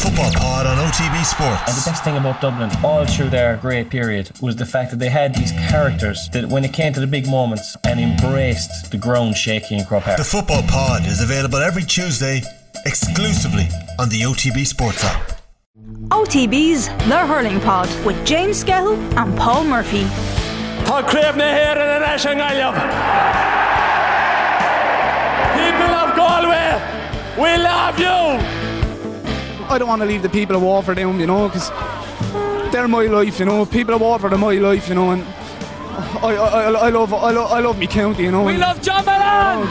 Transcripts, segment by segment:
Football Pod on OTB Sport. And the best thing about Dublin, all through their great period, was the fact that they had these characters that, when it came to the big moments, and embraced the ground shaking in Croke Park. The Football Pod is available every Tuesday exclusively on the OTB Sports app. OTB's The Hurling Pod with James Skehill and Paul Murphy. Tá créfna here in an Ashan People of Galway, we love you! I don't want to leave the people of Waterford down, you know, because they're my life, you know. People of Waterford are my life, you know, and I, I, I, I love I love I love me county, you know. We love John Malone!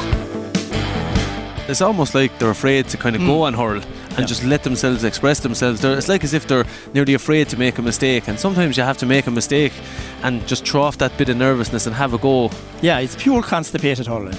It's almost like they're afraid to kind of go hmm. on hurl and just let themselves express themselves. They're, it's like as if they're nearly afraid to make a mistake, and sometimes you have to make a mistake and just throw off that bit of nervousness and have a go. Yeah, it's pure constipated hurling.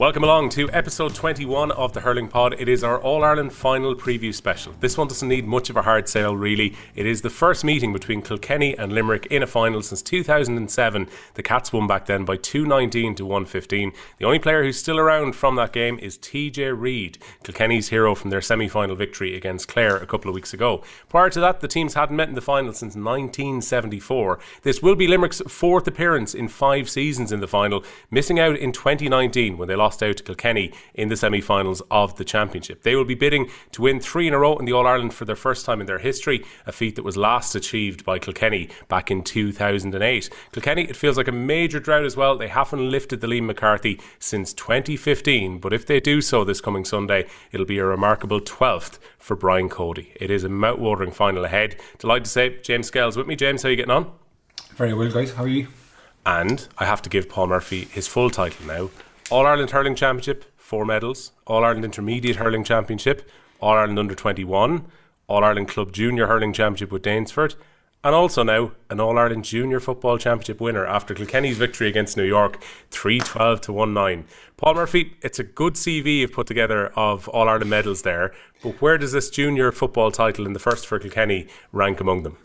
Welcome along to episode 21 of the Hurling Pod. It is our All Ireland final preview special. This one doesn't need much of a hard sale, really. It is the first meeting between Kilkenny and Limerick in a final since 2007. The Cats won back then by 219 to 115. The only player who's still around from that game is TJ Reid, Kilkenny's hero from their semi final victory against Clare a couple of weeks ago. Prior to that, the teams hadn't met in the final since 1974. This will be Limerick's fourth appearance in five seasons in the final, missing out in 2019 when they lost lost out to Kilkenny in the semi finals of the Championship. They will be bidding to win three in a row in the All Ireland for their first time in their history, a feat that was last achieved by Kilkenny back in 2008. Kilkenny, it feels like a major drought as well. They haven't lifted the Liam McCarthy since 2015, but if they do so this coming Sunday, it'll be a remarkable 12th for Brian Cody. It is a mouth-watering final ahead. Delighted to say, James Skehill with me. James, how are you getting on? Very well, guys. How are you? And I have to give Paul Murphy his full title now all Ireland Hurling Championship, four medals. All Ireland Intermediate Hurling Championship, All Ireland Under 21, All Ireland Club Junior Hurling Championship with Danesfort, and also now an All Ireland Junior Football Championship winner after Kilkenny's victory against New York, 312 to 19. Paul Murphy, it's a good CV you've put together of All Ireland medals there, but where does this junior football title in the first for Kilkenny rank among them?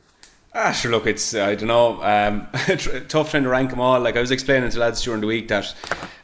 Ah, sure. Look, it's I don't know. Um, tough trying to rank them all. Like I was explaining to lads during the week that,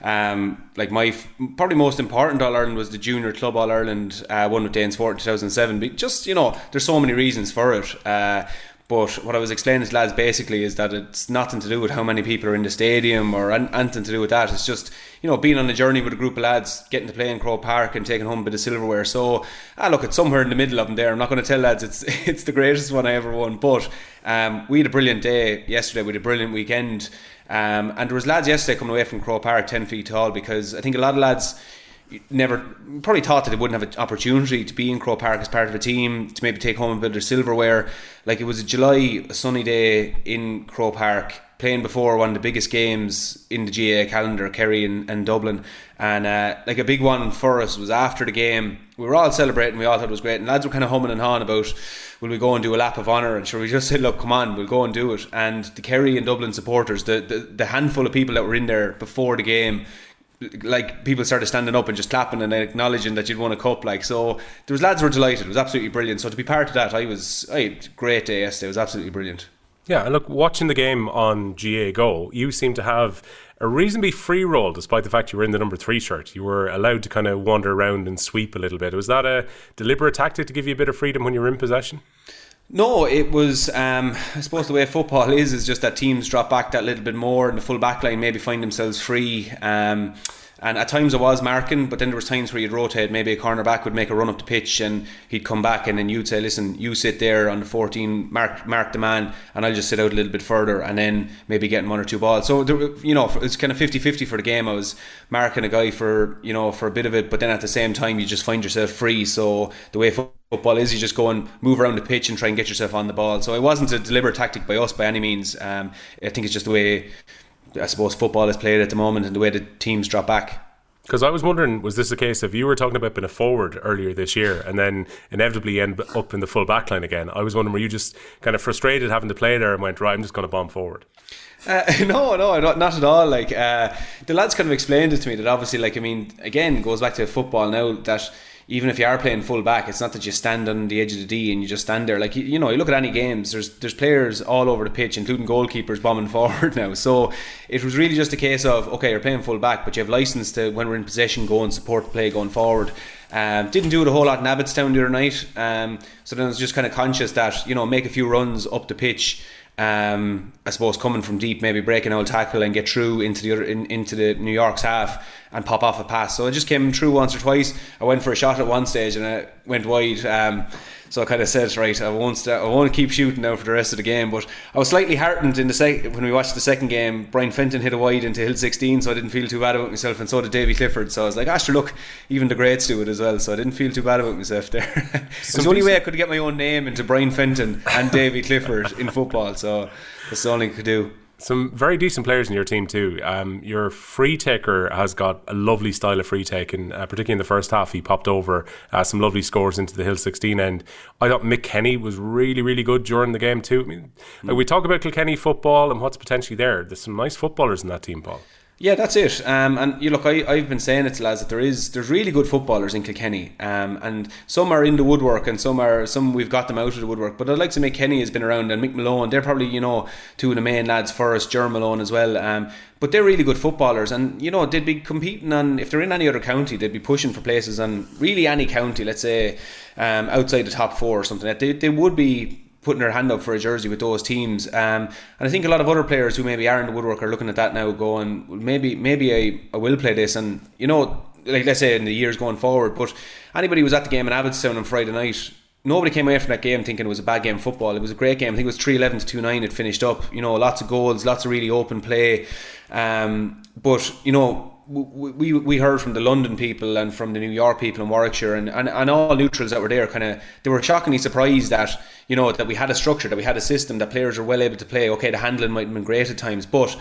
um, like my probably most important All Ireland was the Junior Club All Ireland uh, one with Danesfort in two thousand seven. But just you know, there's so many reasons for it. Uh, but what I was explaining to lads basically is that it's nothing to do with how many people are in the stadium or anything to do with that. It's just, you know, being on a journey with a group of lads, getting to play in Croke Park and taking home a bit of silverware. So, ah, look, it's somewhere in the middle of them there. I'm not going to tell lads it's it's the greatest one I ever won. But um, we had a brilliant day yesterday. We had a brilliant weekend. Um, and there was lads yesterday coming away from Croke Park 10 feet tall because I think a lot of lads never probably thought that they wouldn't have an opportunity to be in Croke Park as part of a team to maybe take home a bit of silverware. Like it was a July a sunny day in Croke Park playing before one of the biggest games in the GAA calendar, Kerry and, and Dublin, and uh, like a big one for us was after the game. We were all celebrating, we all thought it was great, and lads were kind of humming and hawing about will we go and do a lap of honour? And sure, we just said, look, come on, we'll go and do it. And the Kerry and Dublin supporters, the, the, the handful of people that were in there before the game, like people started standing up and just clapping and acknowledging that you'd won a cup. Like so, there was lads were delighted. It was absolutely brilliant. So to be part of that, I was I great day yesterday. It was absolutely brilliant. Yeah, and look, watching the game on GAA Go, you seem to have a reasonably free role, despite the fact you were in the number three shirt. You were allowed to kind of wander around and sweep a little bit. Was that a deliberate tactic to give you a bit of freedom when you were in possession? No, it was. Um, I suppose the way football is is just that teams drop back that little bit more, and the full back line maybe find themselves free. Um, and at times I was marking, but then there was times where you'd rotate. Maybe a cornerback would make a run up the pitch, and he'd come back, and then you'd say, "Listen, you sit there on the 14, mark mark the man, and I'll just sit out a little bit further, and then maybe getting one or two balls." So there, you know, it's kind of 50-50 for the game. I was marking a guy for you know for a bit of it, but then at the same time you just find yourself free. So the way football is, you just go and move around the pitch and try and get yourself on the ball. So it wasn't a deliberate tactic by us by any means. Um, I think it's just the way I suppose football is played at the moment and the way the teams drop back. Because I was wondering, was this a case of you were talking about being a forward earlier this year and then inevitably end up in the full back line again? I was wondering, were you just kind of frustrated having to play there and went, right, I'm just going to bomb forward? Uh, no, no, not, not at all. Like uh, the lads kind of explained it to me that obviously, like I mean, again, goes back to football now that even if you are playing full back, it's not that you stand on the edge of the D and you just stand there. Like you, you know, you look at any games. There's there's players all over the pitch, including goalkeepers bombing forward now. So it was really just a case of okay, you're playing full back, but you have license to when we're in possession go and support the play going forward. Um, didn't do it a whole lot in Abbottstown the other night. Um, so then I was just kind of conscious that you know make a few runs up the pitch. Um, I suppose coming from deep, maybe breaking old tackle and get through into the other in, into the New York's half and pop off a pass. So I just came through once or twice. I went for a shot at one stage and I went wide. Um, so I kind of said, it right, I won't, st- I won't keep shooting now for the rest of the game. But I was slightly heartened in the sec- when we watched the second game. Brian Fenton hit a wide into Hill 16, so I didn't feel too bad about myself, and so did Davy Clifford. So I was like, ah, Asher, look, even the greats do it as well. So I didn't feel too bad about myself there. it's the only way I could get my own name into Brian Fenton and Davy Clifford in football. So that's the only I could do. Some very decent players in your team too. Um, your free taker has got a lovely style of free taking, uh, particularly in the first half. He popped over uh, some lovely scores into the Hill 16 end. I thought Mick Kenny was really, really good during the game too. I mean, like we talk about Kilkenny football and what's potentially there. There's some nice footballers in that team, Paul. Yeah, that's it. Um, and you look, I, I've been saying it to lads that there is there's really good footballers in Kilkenny, um, and some are in the woodwork, and some are some we've got them out of the woodwork. But I'd like to Mick Kenny has been around, and Mick Malone. They're probably you know two of the main lads for us, Jer Malone as well. Um, but they're really good footballers, and you know they'd be competing on if they're in any other county, they'd be pushing for places on really any county. Let's say um, outside the top four or something. They they would be putting their hand up for a jersey with those teams. Um, and I think a lot of other players who maybe are in the woodwork are looking at that now, going, maybe maybe I, I will play this. And you know, like let's say in the years going forward. But anybody who was at the game in Abbottstown on Friday night. Nobody came away from that game thinking it was a bad game of football. It was a great game. I think it was 3 11 to 2 9 it finished up. You know, lots of goals, lots of really open play. Um, but, you know, we, we heard from the London people and from the New York people in Warwickshire and, and, and all neutrals that were there kind of they were shockingly surprised that you know that we had a structure that we had a system that players were well able to play. Okay the handling might have been great at times but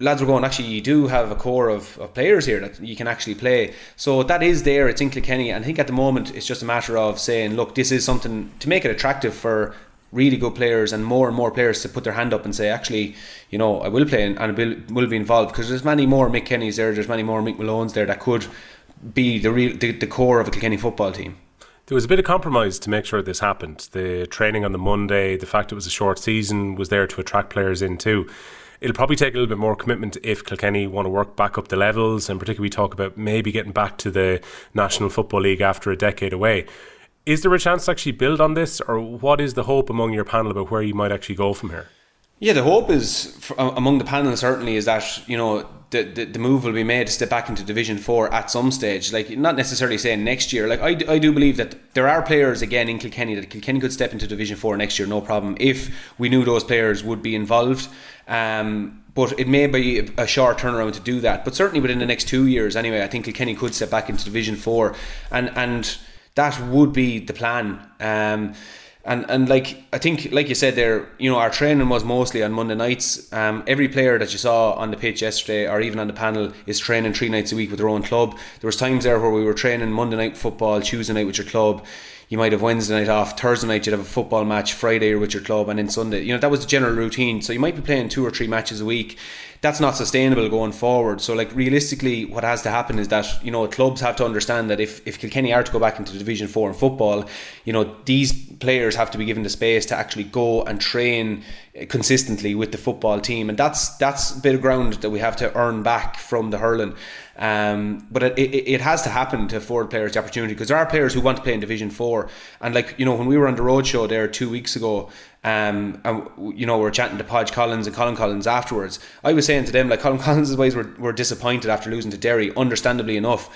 lads were going actually you do have a core of, of players here that you can actually play. So that is there it's in Kilkenny and I think at the moment it's just a matter of saying look this is something to make it attractive for really good players and more and more players to put their hand up and say, actually, you know, I will play and I will, will be involved because there's many more Mick Kennys there, there's many more Mick Malones there that could be the real the, the core of a Kilkenny football team. There was a bit of compromise to make sure this happened. The training on the Monday, the fact it was a short season was there to attract players in too. It'll probably take a little bit more commitment if Kilkenny want to work back up the levels, and particularly talk about maybe getting back to the National Football League after a decade away. Is there a chance to actually build on this, or what is the hope among your panel about where you might actually go from here? Yeah, the hope is for, among the panel certainly is that you know the, the, the move will be made to step back into Division Four at some stage. Like not necessarily saying next year. Like I, I do believe that there are players again in Kilkenny that Kilkenny could step into Division Four next year, no problem, if we knew those players would be involved. Um, but it may be a short turnaround to do that. But certainly within the next two years, anyway, I think Kilkenny could step back into Division Four, and and that would be the plan. Um, and and like I think, like you said there, you know, our training was mostly on Monday nights. Um, every player that you saw on the pitch yesterday, or even on the panel, is training three nights a week with their own club. There was times there where we were training Monday night football, Tuesday night with your club. You might have Wednesday night off, Thursday night you'd have a football match, Friday with your club, and then Sunday. You know that was the general routine. So you might be playing two or three matches a week that's not sustainable going forward. So, like realistically, what has to happen is that you know clubs have to understand that if if Kilkenny are to go back into Division Four in football, you know these players have to be given the space to actually go and train consistently with the football team, and that's that's a bit of ground that we have to earn back from the hurling. Um, but it, it, it, has to happen to afford players the opportunity because there are players who want to play in Division Four, and like you know when we were on the road show there two weeks ago, um, and you know we are chatting to Podge Collins and Colm Collins afterwards. I was saying to them like Colm Collins' boys were, were disappointed after losing to Derry, understandably enough.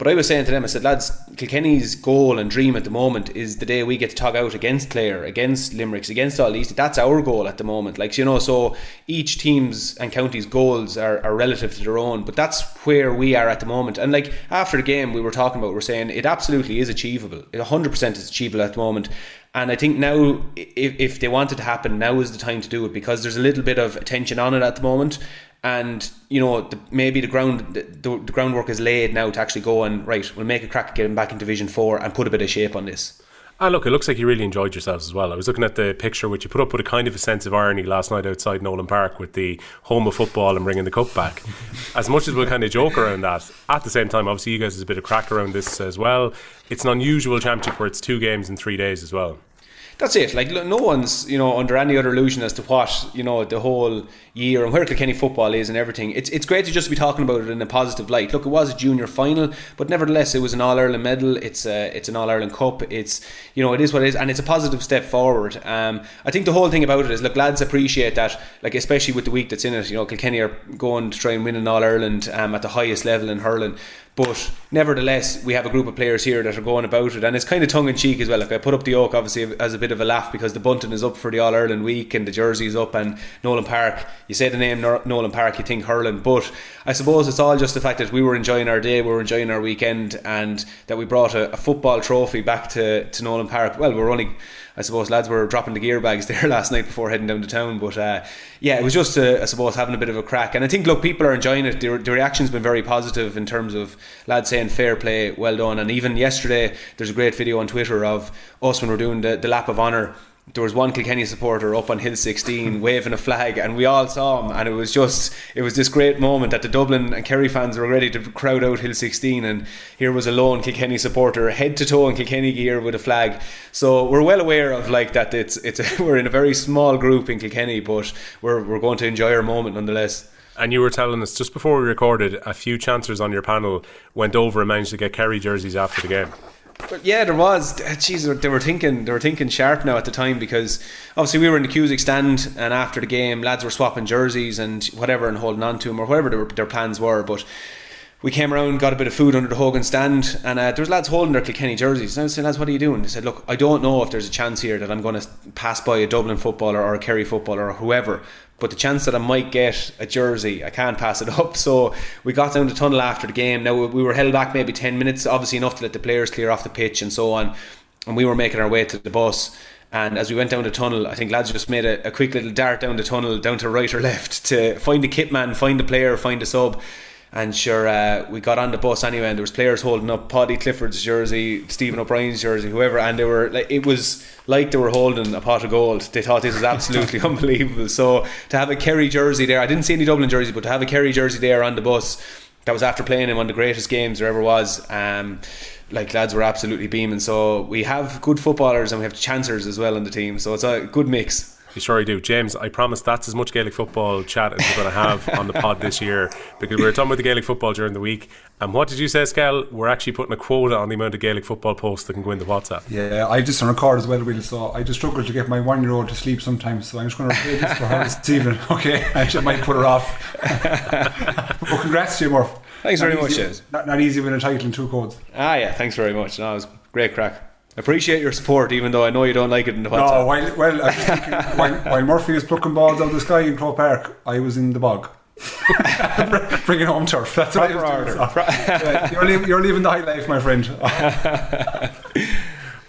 But I was saying to them, I said, lads, Kilkenny's goal and dream at the moment is the day we get to tug out against Clare, against Limericks, against all these. That's our goal at the moment. Like, you know, so each team's and county's goals are, are relative to their own, but that's where we are at the moment. And like after the game, we were talking about, we're saying it absolutely is achievable. It 100% is achievable at the moment. And I think now, if, if they want it to happen, now is the time to do it because there's a little bit of attention on it at the moment and you know the, maybe the ground the, the, groundwork is laid now to actually go and right we'll make a crack at getting back in division 4 and put a bit of shape on this Ah, look, it looks like you really enjoyed yourselves as well. I was looking at the picture which you put up with a kind of a sense of irony last night outside Nowlan Park with the home of football and bringing the cup back. as much as we'll kind of joke around that, at the same time, obviously, you guys has a bit of crack around this as well. It's an unusual championship where it's two games in three days as well. That's it. Like no one's you know under any other illusion as to what you know the whole year and where Kilkenny football is and everything. It's it's great to just be talking about it in a positive light. Look, it was a junior final, but nevertheless, it was an All Ireland medal. It's a, it's an All Ireland cup. It's you know it is what it is, and it's a positive step forward. Um, I think the whole thing about it is look, lads appreciate that, like especially with the week that's in it. You know, Kilkenny are going to try and win an All Ireland um, at the highest level in hurling. But nevertheless, we have a group of players here that are going about it, and it's kind of tongue in cheek as well. Like I put up the oak obviously as a bit of a laugh because the bunting is up for the All Ireland week and the jersey is up, and Nowlan Park. You say the name Nowlan Park, you think hurling, but I suppose it's all just the fact that we were enjoying our day, we were enjoying our weekend, and that we brought a, a football trophy back to to Nowlan Park. Well, we're only I suppose lads were dropping the gear bags there last night before heading down to town. But uh, yeah, it was just, uh, I suppose, having a bit of a crack. And I think, look, people are enjoying it. The, the reaction's been very positive in terms of lads saying fair play, well done. And even yesterday, there's a great video on Twitter of us when we're doing the, the lap of honour there was one Kilkenny supporter up on Hill 16 waving a flag, and we all saw him. And it was just, it was this great moment that the Dublin and Kerry fans were ready to crowd out Hill 16, and here was a lone Kilkenny supporter, head to toe in Kilkenny gear with a flag. So we're well aware of like that. It's it's a, we're in a very small group in Kilkenny, but we're we're going to enjoy our moment nonetheless. And you were telling us just before we recorded, a few chancers on your panel went over and managed to get Kerry jerseys after the game. But yeah, there was. Jeez, they were thinking. They were thinking sharp now at the time because obviously we were in the Cusack stand, and after the game, lads were swapping jerseys and whatever and holding on to them or whatever their, their plans were. But we came around, got a bit of food under the Hogan stand, and uh, there was lads holding their Kilkenny jerseys. And I was saying, lads, what are you doing? They said, look, I don't know if there's a chance here that I'm going to pass by a Dublin footballer or a Kerry footballer or whoever, but the chance that I might get a jersey, I can't pass it up. So we got down the tunnel after the game. Now we were held back maybe 10 minutes, obviously enough to let the players clear off the pitch and so on. And we were making our way to the bus. And as we went down the tunnel, I think lads just made a, a quick little dart down the tunnel, down to right or left, to find the kit man, find the player, find the sub. And sure, uh, we got on the bus anyway, and there was players holding up Paudie Clifford's jersey, Stephen O'Brien's jersey, whoever, and they were like, it was like they were holding a pot of gold. They thought this was absolutely unbelievable. So to have a Kerry jersey there, I didn't see any Dublin jersey, but to have a Kerry jersey there on the bus, that was after playing in one of the greatest games there ever was. Um, like lads were absolutely beaming. So we have good footballers and we have chancers as well in the team. So it's a good mix. You sure I do. James, I promise that's as much Gaelic football chat as we're going to have on the pod this year because we were talking about the Gaelic football during the week. And what did you say, Skell? We're actually putting a quota on the amount of Gaelic football posts that can go in the WhatsApp. Yeah, I just on record as well, Will. So I just struggle to get my one year old to sleep sometimes. So I'm just going to play this for her this evening. Okay, I just might put her off. well, congrats to you, Murph. Thanks not very easy, much, James. Not, not easy with a title and two codes. Ah, yeah, thanks very much. No, it was great crack. Appreciate your support, even though I know you don't like it in the WhatsApp. No, while, well, I thinking, while, while, Murphy was plucking balls out of the sky in Croke Park, I was in the bog. Bringing home turf. That's what I was doing. So, yeah, you're, leaving, you're leaving the high life, my friend.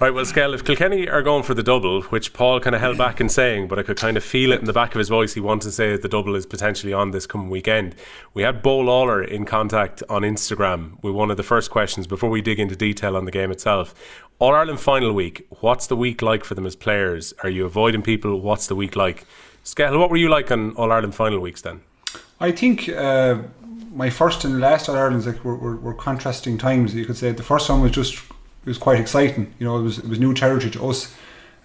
Right, well, Skell, if Kilkenny are going for the double, which Paul kind of held back in saying, but I could kind of feel it in the back of his voice, he wanted to say that the double is potentially on this coming weekend. We had Bo Lawler in contact on Instagram with one of the first questions before we dig into detail on the game itself. All Ireland final week, what's the week like for them as players? Are you avoiding people? What's the week like? Skell, what were you like on All Ireland final weeks then? I think uh, my first and last All Irelands like, were, were, were contrasting times. You could say the first one was just it was quite exciting. You know, it was it was new territory to us.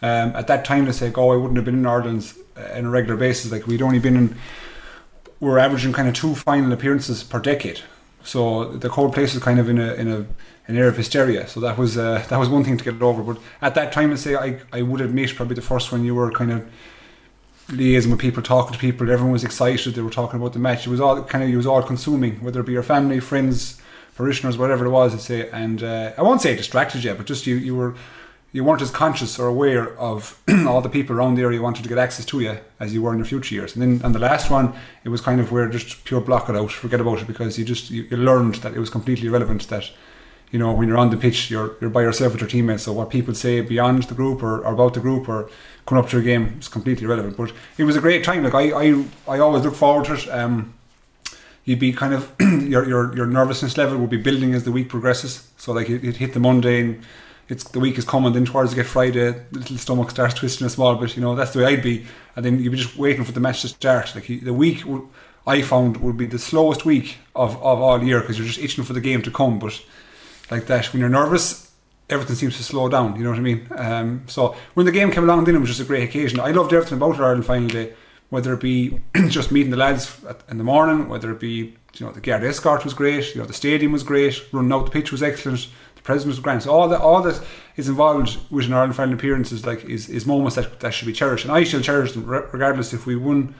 Um, at that time, let's say, oh, I wouldn't have been in Ireland on a regular basis. Like we'd only been in, we are averaging kind of two final appearances per decade. So the cold place was kind of in a in a an air of hysteria. So that was uh, that was one thing to get over. But at that time, I'd say I I would admit probably the first one you were kind of liaising with people, talking to people. Everyone was excited. They were talking about the match. It was all kind of it was all consuming, whether it be your family, friends parishioners, whatever it was, I'd say. And uh, I won't say distracted you, but just you, you were you weren't as conscious or aware of all the people around the area wanted to get access to you as you were in your future years. And then on the last one, it was kind of where just pure block it out, forget about it, because you just you, you learned that it was completely irrelevant that you know when you're on the pitch, you're you're by yourself with your teammates. So what people say beyond the group or, or about the group or coming up to a game is completely irrelevant. But it was a great time. Like I I, I always look forward to it. Um, you'd be kind of your, your your nervousness level will be building as the week progresses. So like it, it hit the Monday and it's the week is coming, then towards you get Friday, the little stomach starts twisting a small bit. You know that's the way I'd be, and then you'd be just waiting for the match to start. Like the week I found would be the slowest week of, of all year because you're just itching for the game to come. But like that, when you're nervous, everything seems to slow down. You know what I mean? Um, so when the game came along, then it was just a great occasion. I loved everything about Ireland final day, whether it be just meeting the lads in the morning, whether it be you know the guard escort was great, you know the stadium was great, running out the pitch was excellent, the president was grand. So all that all that is involved with an Ireland final appearances like is, is moments that, that should be cherished, and I still cherish them regardless if we won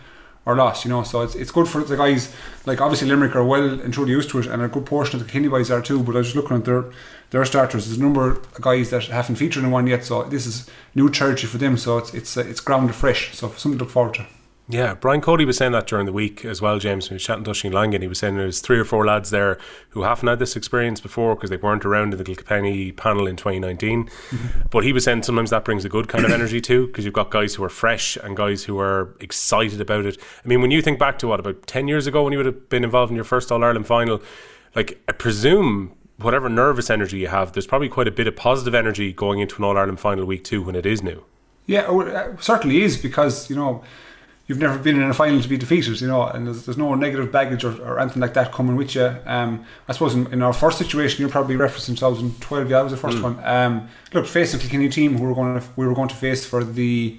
or lost, you know. So it's, it's good for the guys. Like obviously Limerick are well and truly used to it, and a good portion of the Kenny boys are too. But I was just looking at their their starters. There's a number of guys that haven't featured in one yet, so this is new territory for them. So it's it's it's grounded fresh. So something to look forward to. Yeah, Brian Cody was saying that during the week as well, James. When he was chatting to Oisín Langan. He was saying there's three or four lads there who haven't had this experience before because they weren't around in the Kilkenny panel in 2019. Mm-hmm. But he was saying sometimes that brings a good kind of energy too because you've got guys who are fresh and guys who are excited about it. I mean, when you think back to what, about 10 years ago when you would have been involved in your first All Ireland final, like I presume whatever nervous energy you have, there's probably quite a bit of positive energy going into an All Ireland final week too when it is new. Yeah, it certainly is because, you know, you've never been in a final to be defeated, you know, and there's, there's no negative baggage or, or anything like that coming with you. Um, I suppose in, in, our first situation, you're probably referencing 2012. Yeah, that was the first mm. one. Um, look, facing Kilkenny team, who were going to, we were going to face for the.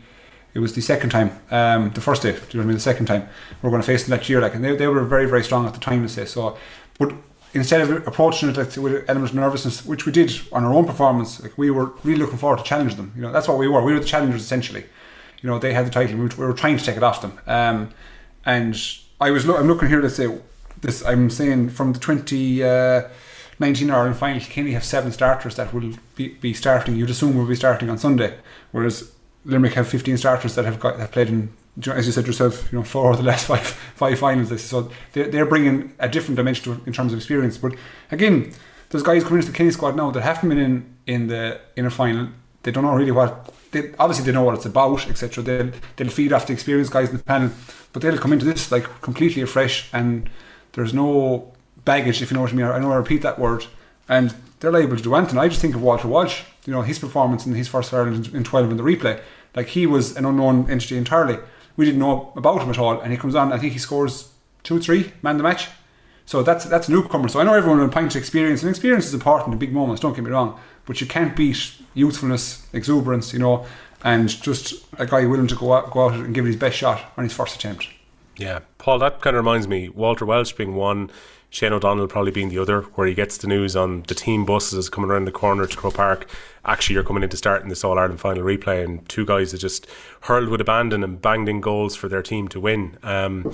It was the second time, um, the first day. Do you know what I mean? The second time we are going to face them that year, like, and they, they were very very strong at the time to say so. But instead of approaching it like, with an element of nervousness, which we did on our own performance, like we were really looking forward to challenge them. You know, that's what we were. We were the challengers essentially you know, they had the title. We were trying to take it off them. Um, and I was lo- I'm looking here to say this. I'm saying from the 2019 uh, Ireland final, Kenny have seven starters that will be, be starting. You'd assume will be starting on Sunday, whereas Limerick have 15 starters that have got have played in. As you said yourself, you know, four of the last five five finals. So they're, they're bringing a different dimension in terms of experience. But again, there's guys coming into the Kenny squad now that haven't been in in the in a final. They don't know really what they obviously they know what it's about, etc. They'll they'll feed off the experienced guys in the panel, but they'll come into this like completely afresh, and there's no baggage, if you know what I mean. I know I repeat that word, and they're able to do anything. I just think of Walter Walsh, you know, his performance in his first Ireland in 12 in the replay. Like he was an unknown entity entirely. We didn't know about him at all, and he comes on. I think he scores two, three man the match. So that's that's newcomer. So I know everyone will point experience, and experience is important in big moments. Don't get me wrong, but you can't beat youthfulness, exuberance, you know, and just a guy willing to go out, go out and give it his best shot on his first attempt. Yeah, Paul, that kind of reminds me. Walter Walsh being one, Shane O'Donnell probably being the other, where he gets the news on the team buses coming around the corner to Croke Park. Actually, you're coming in to start in this All Ireland final replay, and two guys that just hurled with abandon and banged in goals for their team to win. Um,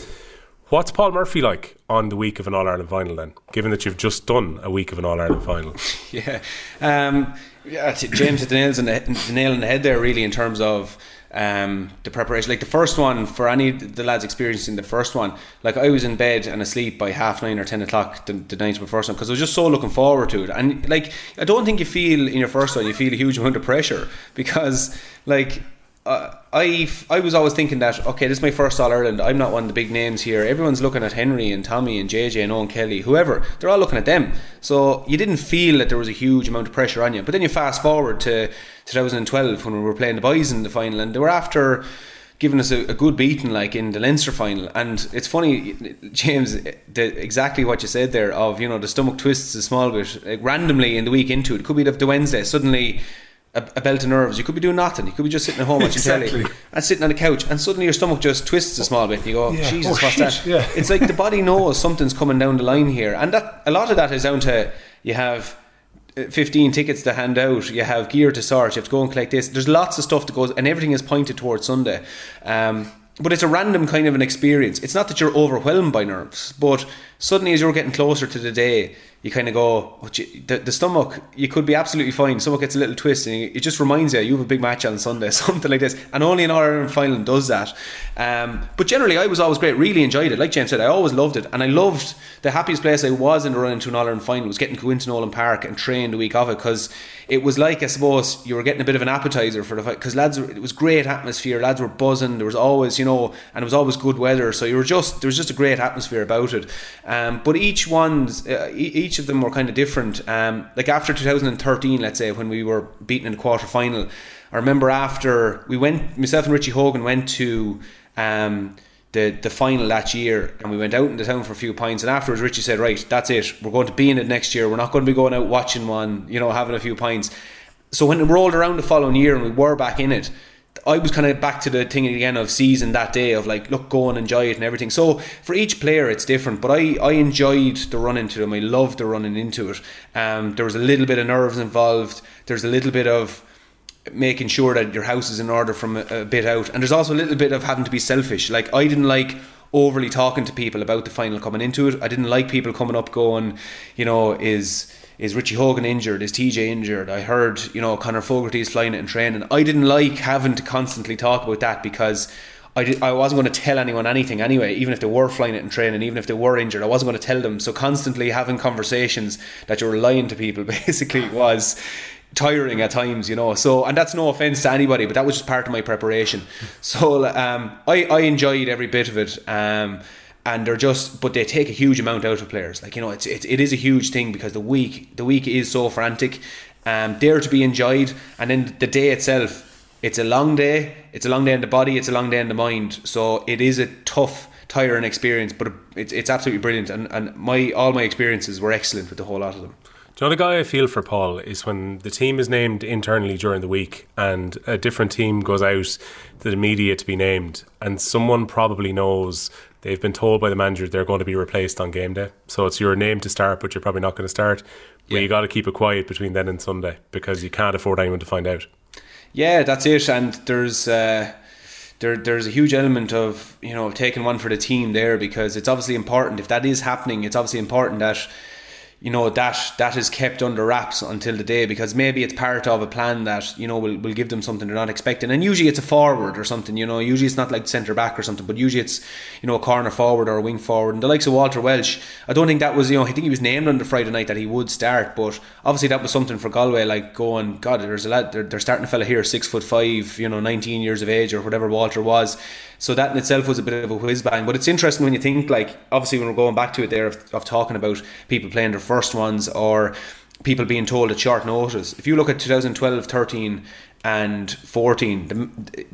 What's Paul Murphy like on the week of an All Ireland final then, given that you've just done a week of an All Ireland final? yeah. Um, yeah, James hit the, nails in the, the nail in the head there, really, in terms of um, the preparation. Like the first one, for any the lads experiencing the first one, like I was in bed and asleep by half nine or ten o'clock the, the night of the first one because I was just so looking forward to it. And like, I don't think you feel in your first one, you feel a huge amount of pressure because, like, I I was always thinking that okay, this is my first All Ireland. I'm not one of the big names here. Everyone's looking at Henry and Tommy and JJ and Owen Kelly, whoever. They're all looking at them. So you didn't feel that there was a huge amount of pressure on you. But then you fast forward to 2012 when we were playing the boys in the final, and they were after giving us a, a good beating like in the Leinster final. And it's funny, James, the, exactly what you said there of you know the stomach twists a small bit like randomly in the week into it. it could be the, the Wednesday suddenly a, a, belt of nerves. You could be doing nothing. You could be just sitting at home watching exactly. telly and sitting on the couch, and suddenly your stomach just twists a small bit. And you go, yeah. Jesus, oh, what's shit. that? Yeah. It's like the body knows something's coming down the line here, and that a lot of that is down to you have. Uh, 15 tickets to hand out, you have gear to sort, you have to go and collect this. There's lots of stuff that goes, and everything is pointed towards Sunday. Um, but it's a random kind of an experience. It's not that you're overwhelmed by nerves, but suddenly as you're getting closer to the day, you kind of go, oh, the, the stomach, you could be absolutely fine. Stomach gets a little twist, and it just reminds you you have a big match on Sunday, something like this. And only an Ireland final does that. Um, but generally, I was always great, really enjoyed it. Like James said, I always loved it, and I loved the happiest place I was in the run into an Ireland final was getting to go into Nowlan Park and train the week of it because it was like I suppose you were getting a bit of an appetizer for the fight because lads, it was great atmosphere. Lads were buzzing. There was always, you know, and it was always good weather, so you were just there was just a great atmosphere about it. Um, but each one's uh, each of them were kind of different. Um, like after 2013, let's say when we were beaten in the quarter final, I remember after we went, myself and Richie Hogan went to. Um, the the final that year, and we went out in the town for a few pints. And afterwards, Richie said, "Right, that's it. We're going to be in it next year. We're not going to be going out watching one, you know, having a few pints." so when it rolled around the following year and we were back in it, I was kind of back to the thing again of season that day of like, look, go and enjoy it and everything. So for each player, it's different, but I, I enjoyed the run into them. I loved the running into it. Um, there was a little bit of nerves involved. There's a little bit of making sure that your house is in order from a, a bit out, and there's also a little bit of having to be selfish. Like I didn't like overly talking to people about the final coming into it. I didn't like people coming up going, you know, is is Richie Hogan injured? Is TJ injured? I heard, you know, Conor Fogarty is flying it in training. I didn't like having to constantly talk about that because I, did, I wasn't going to tell anyone anything anyway, even if they were flying it in training, even if they were injured, I wasn't going to tell them. So constantly having conversations that you were lying to people basically was tiring at times, you know. So, and that's no offense to anybody, but that was just part of my preparation. So, um, I, I enjoyed every bit of it. Um, and they're just but they take a huge amount out of players. Like you know it's it, it is a huge thing because the week the week is so frantic. Um there to be enjoyed and then the day itself it's a long day it's a long day in the body it's a long day in the mind. So it is a tough tiring experience but it's, it's absolutely brilliant. And, and my all my experiences were excellent with the whole lot of them. The guy I feel for Paul is when the team is named internally during the week and a different team goes out to the media to be named and someone probably knows they've been told by the manager they're going to be replaced on game day. So it's your name to start, but you're probably not going to start. But yeah. you got to keep it quiet between then and Sunday because you can't afford anyone to find out. Yeah, that's it. And there's. Uh, there, there's a huge element of you know taking one for the team there because it's obviously important if that is happening it's obviously important that you know that that is kept under wraps until the day because maybe it's part of a plan that you know will, will give them something they're not expecting. And usually it's a forward or something you know usually it's not like centre back or something but usually it's you know a corner forward or a wing forward. And the likes of Walter Walsh I don't think that was you know I think he was named on the Friday night that he would start but obviously that was something for Galway like going God there's a lad they're, they're starting a fella here six foot five you know 19 years of age or whatever Walter was. So that in itself was a bit of a whiz bang. But it's interesting when you think, like, obviously, when we're going back to it there of, of talking about people playing their first ones or people being told at short notice. If you look at 2012, 13, and 14 the,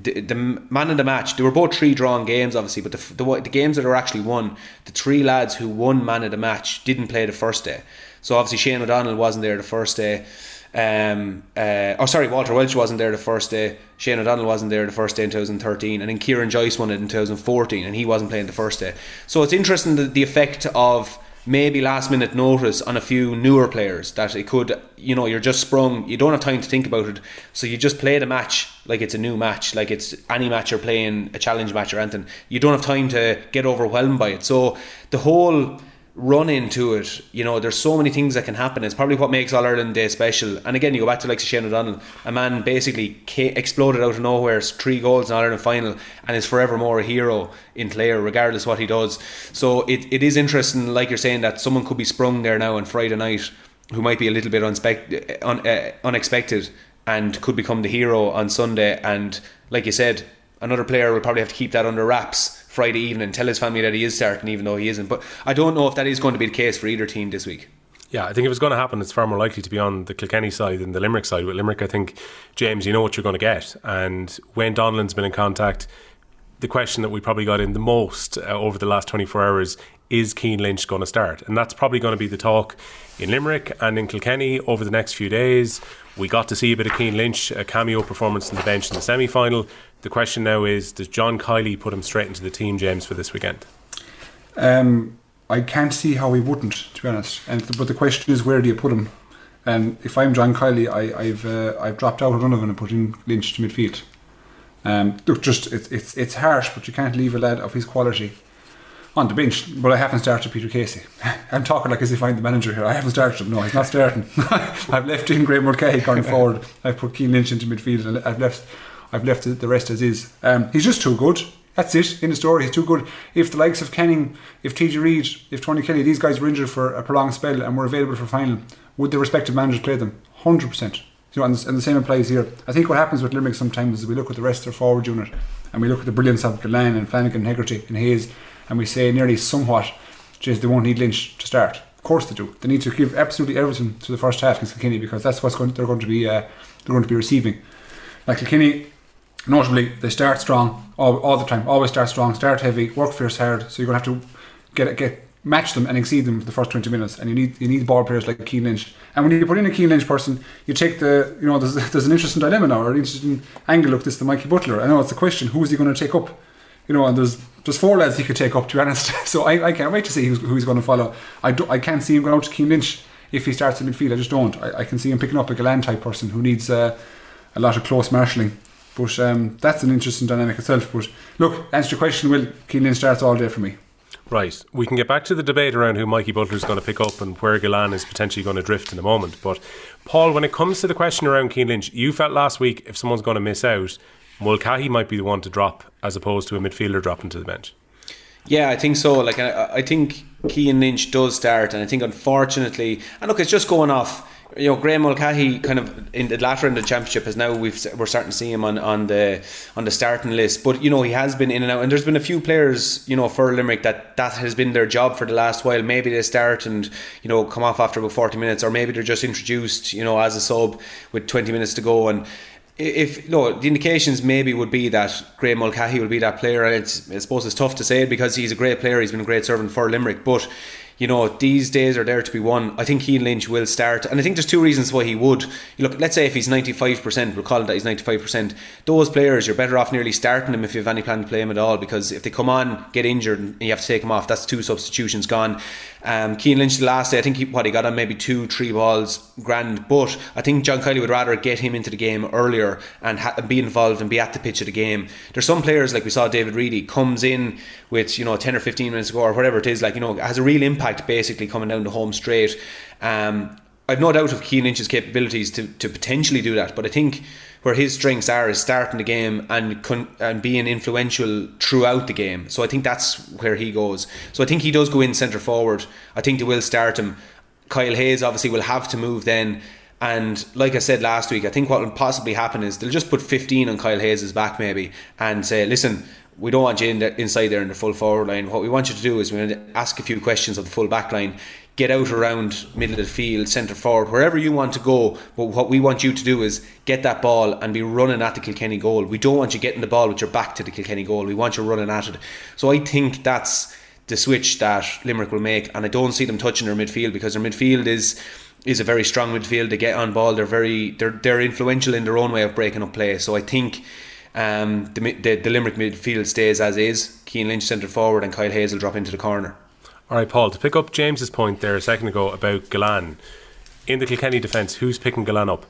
the, the, man in the match they were both three drawn games obviously but the, the, the games that are actually won the three lads who won man of the match didn't play the first day so obviously Shane O'Donnell wasn't there the first day um, uh, oh, sorry, Walter Walsh wasn't there the first day. Shane O'Donnell wasn't there the first day in 2013, and then Kieran Joyce won it in 2014, and he wasn't playing the first day. So it's interesting the effect of maybe last minute notice on a few newer players that it could, you know, you're just sprung, you don't have time to think about it, so you just play the match like it's a new match, like it's any match you're playing, a challenge match or anything. You don't have time to get overwhelmed by it. So the whole run into it, you know, there's so many things that can happen. It's probably what makes All Ireland Day special. And again, you go back to like Shane O'Donnell, a man basically exploded out of nowhere, three goals in All Ireland final, and is forevermore a hero in Clare, regardless what he does. So it, it is interesting, like you're saying, that someone could be sprung there now on Friday night who might be a little bit un- uh, unexpected and could become the hero on Sunday. And like you said, another player will probably have to keep that under wraps Friday evening, tell his family that he is starting, even though he isn't. But I don't know if that is going to be the case for either team this week. Yeah, I think if it's going to happen, it's far more likely to be on the Kilkenny side than the Limerick side. With Limerick, I think, James, you know what you're going to get. And Wayne Donnellan's been in contact. The question that we probably got in the most uh, over the last 24 hours is Cian Lynch going to start? And that's probably going to be the talk in Limerick and in Kilkenny over the next few days. We got to see a bit of Cian Lynch, a cameo performance on the bench in the semi final. The question now is Does John Kiely put him straight into the team, James, for this weekend? Um, I can't see how he wouldn't, to be honest. And but the question is, where do you put him? And if I'm John Kiely, I, have uh, I've dropped out of Donovan and put in Lynch to midfield. Um, look, just it's it's it's harsh, but you can't leave a lad of his quality on the bench. But I haven't started Peter Casey. I'm talking like as if I'm the manager here. I haven't started him. No, he's not starting. I've left in Graeme Mulcahy going forward. I've put Cian Lynch into midfield, and I've left I've left the rest as is. Um, he's just too good. That's it in the story. He's too good. If the likes of Kenning, if TJ Reid, if Tony Kelly, these guys were injured for a prolonged spell and were available for final, would the respective managers play them? Hundred percent. You know, and, and the same applies here. I think what happens with Limerick sometimes is we look at the rest of their forward unit and we look at the brilliance of Gillane and Flanagan, Hegarty and Hayes, and we say nearly somewhat, geez, they won't need Lynch to start. Of course they do. They need to give absolutely everything to the first half against Kilkenny because that's what they're going to be uh, they're going to be receiving. Like Kilkenny notably they start strong all, all the time always start strong start heavy work fierce hard so you're going to have to get get match them and exceed them for the first 20 minutes. And you need you need ball players like Cian Lynch. And when you put in a Cian Lynch person, you take the you know there's, there's an interesting dilemma now or an interesting angle of this the Mikey Butler. I know it's a question: who is he going to take up? You know, and there's there's four lads he could take up to be honest. so I, I can't wait to see who's, who he's going to follow. I do, I can't see him going out to Cian Lynch if he starts in midfield. I just don't. I, I can see him picking up a Gillane type person who needs uh, a lot of close marshalling. But um, that's an interesting dynamic itself. But look, answer your question, Will Cian Lynch starts all day for me. Right. We can get back to the debate around who Mikey Butler is going to pick up and where Gillane is potentially going to drift in a moment. But, Paul, when it comes to the question around Cian Lynch, you felt last week if someone's going to miss out, Mulcahy might be the one to drop as opposed to a midfielder dropping to the bench. Yeah, I think so. Like, I, I think Cian Lynch does start, and I think unfortunately, and look, it's just going off you know, Graeme Mulcahy kind of in the latter in the championship has now we've we're starting to see him on, on the on the starting list. But you know, he has been in and out, and there's been a few players, you know, for Limerick that that has been their job for the last while. Maybe they start and you know come off after about 40 minutes, or maybe they're just introduced, you know, as a sub with 20 minutes to go and if no, the indications maybe would be that Graeme Mulcahy will be that player, and it's I suppose it's tough to say because he's a great player. He's been a great servant for Limerick, but you know, these days are there to be won. I think Cian Lynch will start, and I think there's two reasons why he would. You look, let's say if he's 95%, we'll call it that he's 95%. Those players, you're better off nearly starting them if you have any plan to play them at all, because if they come on, get injured, and you have to take them off, that's two substitutions gone. Um, Cian Lynch the last day, I think he, what he got on maybe two, three balls, grand. But I think John Kiely would rather get him into the game earlier and ha- be involved and be at the pitch of the game. There's some players like we saw David Reidy comes in with you know 10 or 15 minutes ago or whatever it is, like you know has a real impact basically coming down the home straight. Um, I've no doubt of Cian Lynch's capabilities to, to potentially do that, but I think where his strengths are is starting the game and con- and being influential throughout the game. So I think that's where he goes. So I think he does go in centre forward. I think they will start him. Kyle Hayes obviously will have to move then. And like I said last week, I think what will possibly happen is they'll just put 15 on Kyle Hayes' back maybe and say, listen, we don't want you in the, inside there in the full forward line. What we want you to do is we want to ask a few questions of the full back line get out around middle of the field, centre forward, wherever you want to go. But what we want you to do is get that ball and be running at the Kilkenny goal. We don't want you getting the ball with your back to the Kilkenny goal. We want you running at it. So I think that's the switch that Limerick will make, and I don't see them touching their midfield because their midfield is is a very strong midfield. They get on ball. They're very they're they're influential in their own way of breaking up play. So I think. Um, the, the, the Limerick midfield stays as is. Cian Lynch centre forward and Kyle Hayes will drop into the corner. All right, Paul, to pick up James's point there a second ago about Gillane, in the Kilkenny defence, who's picking Gillane up?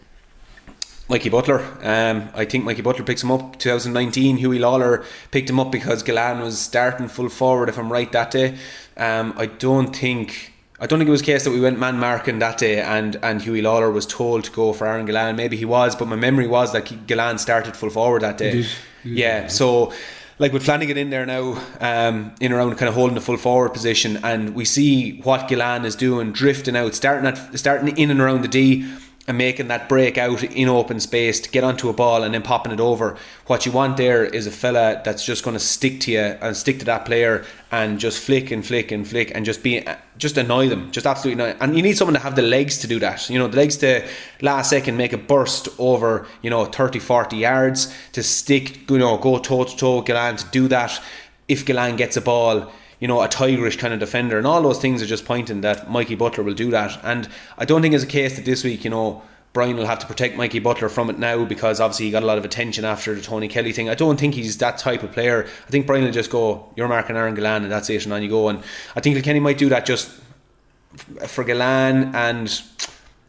Mikey Butler. Um, I think Mikey Butler picks him up. 2019, Hughie Lawler picked him up because Gillane was starting full forward, if I'm right, that day. Um, I don't think. I don't think it was a case that we went man marking that day and, and Hughie Lawler was told to go for Aaron Gillane. Maybe he was, but my memory was that Gillane started full forward that day. Yeah, so like with Flanagan in there now, um, in around kind of holding the full forward position, and we see what Gillane is doing, drifting out, starting at starting in and around the D and making that break out in open space to get onto a ball and then popping it over. What you want there is a fella that's just going to stick to you and stick to that player and just flick and flick and flick and just be just annoy them, just absolutely annoy. And you need someone to have the legs to do that. You know, the legs to last second make a burst over you know 30, 40 yards to stick. You know, go toe to toe. Gillane to do that. If Gillane gets a ball you know, a tigerish kind of defender, and all those things are just pointing that Mikey Butler will do that. And I don't think it's a case that this week, you know, Brian will have to protect Mikey Butler from it now because obviously he got a lot of attention after the Tony Kelly thing. I don't think he's that type of player. I think Brian will just go, you're marking Aaron Gillane and that's it, and on you go. And I think Kenny might do that just for Gillane and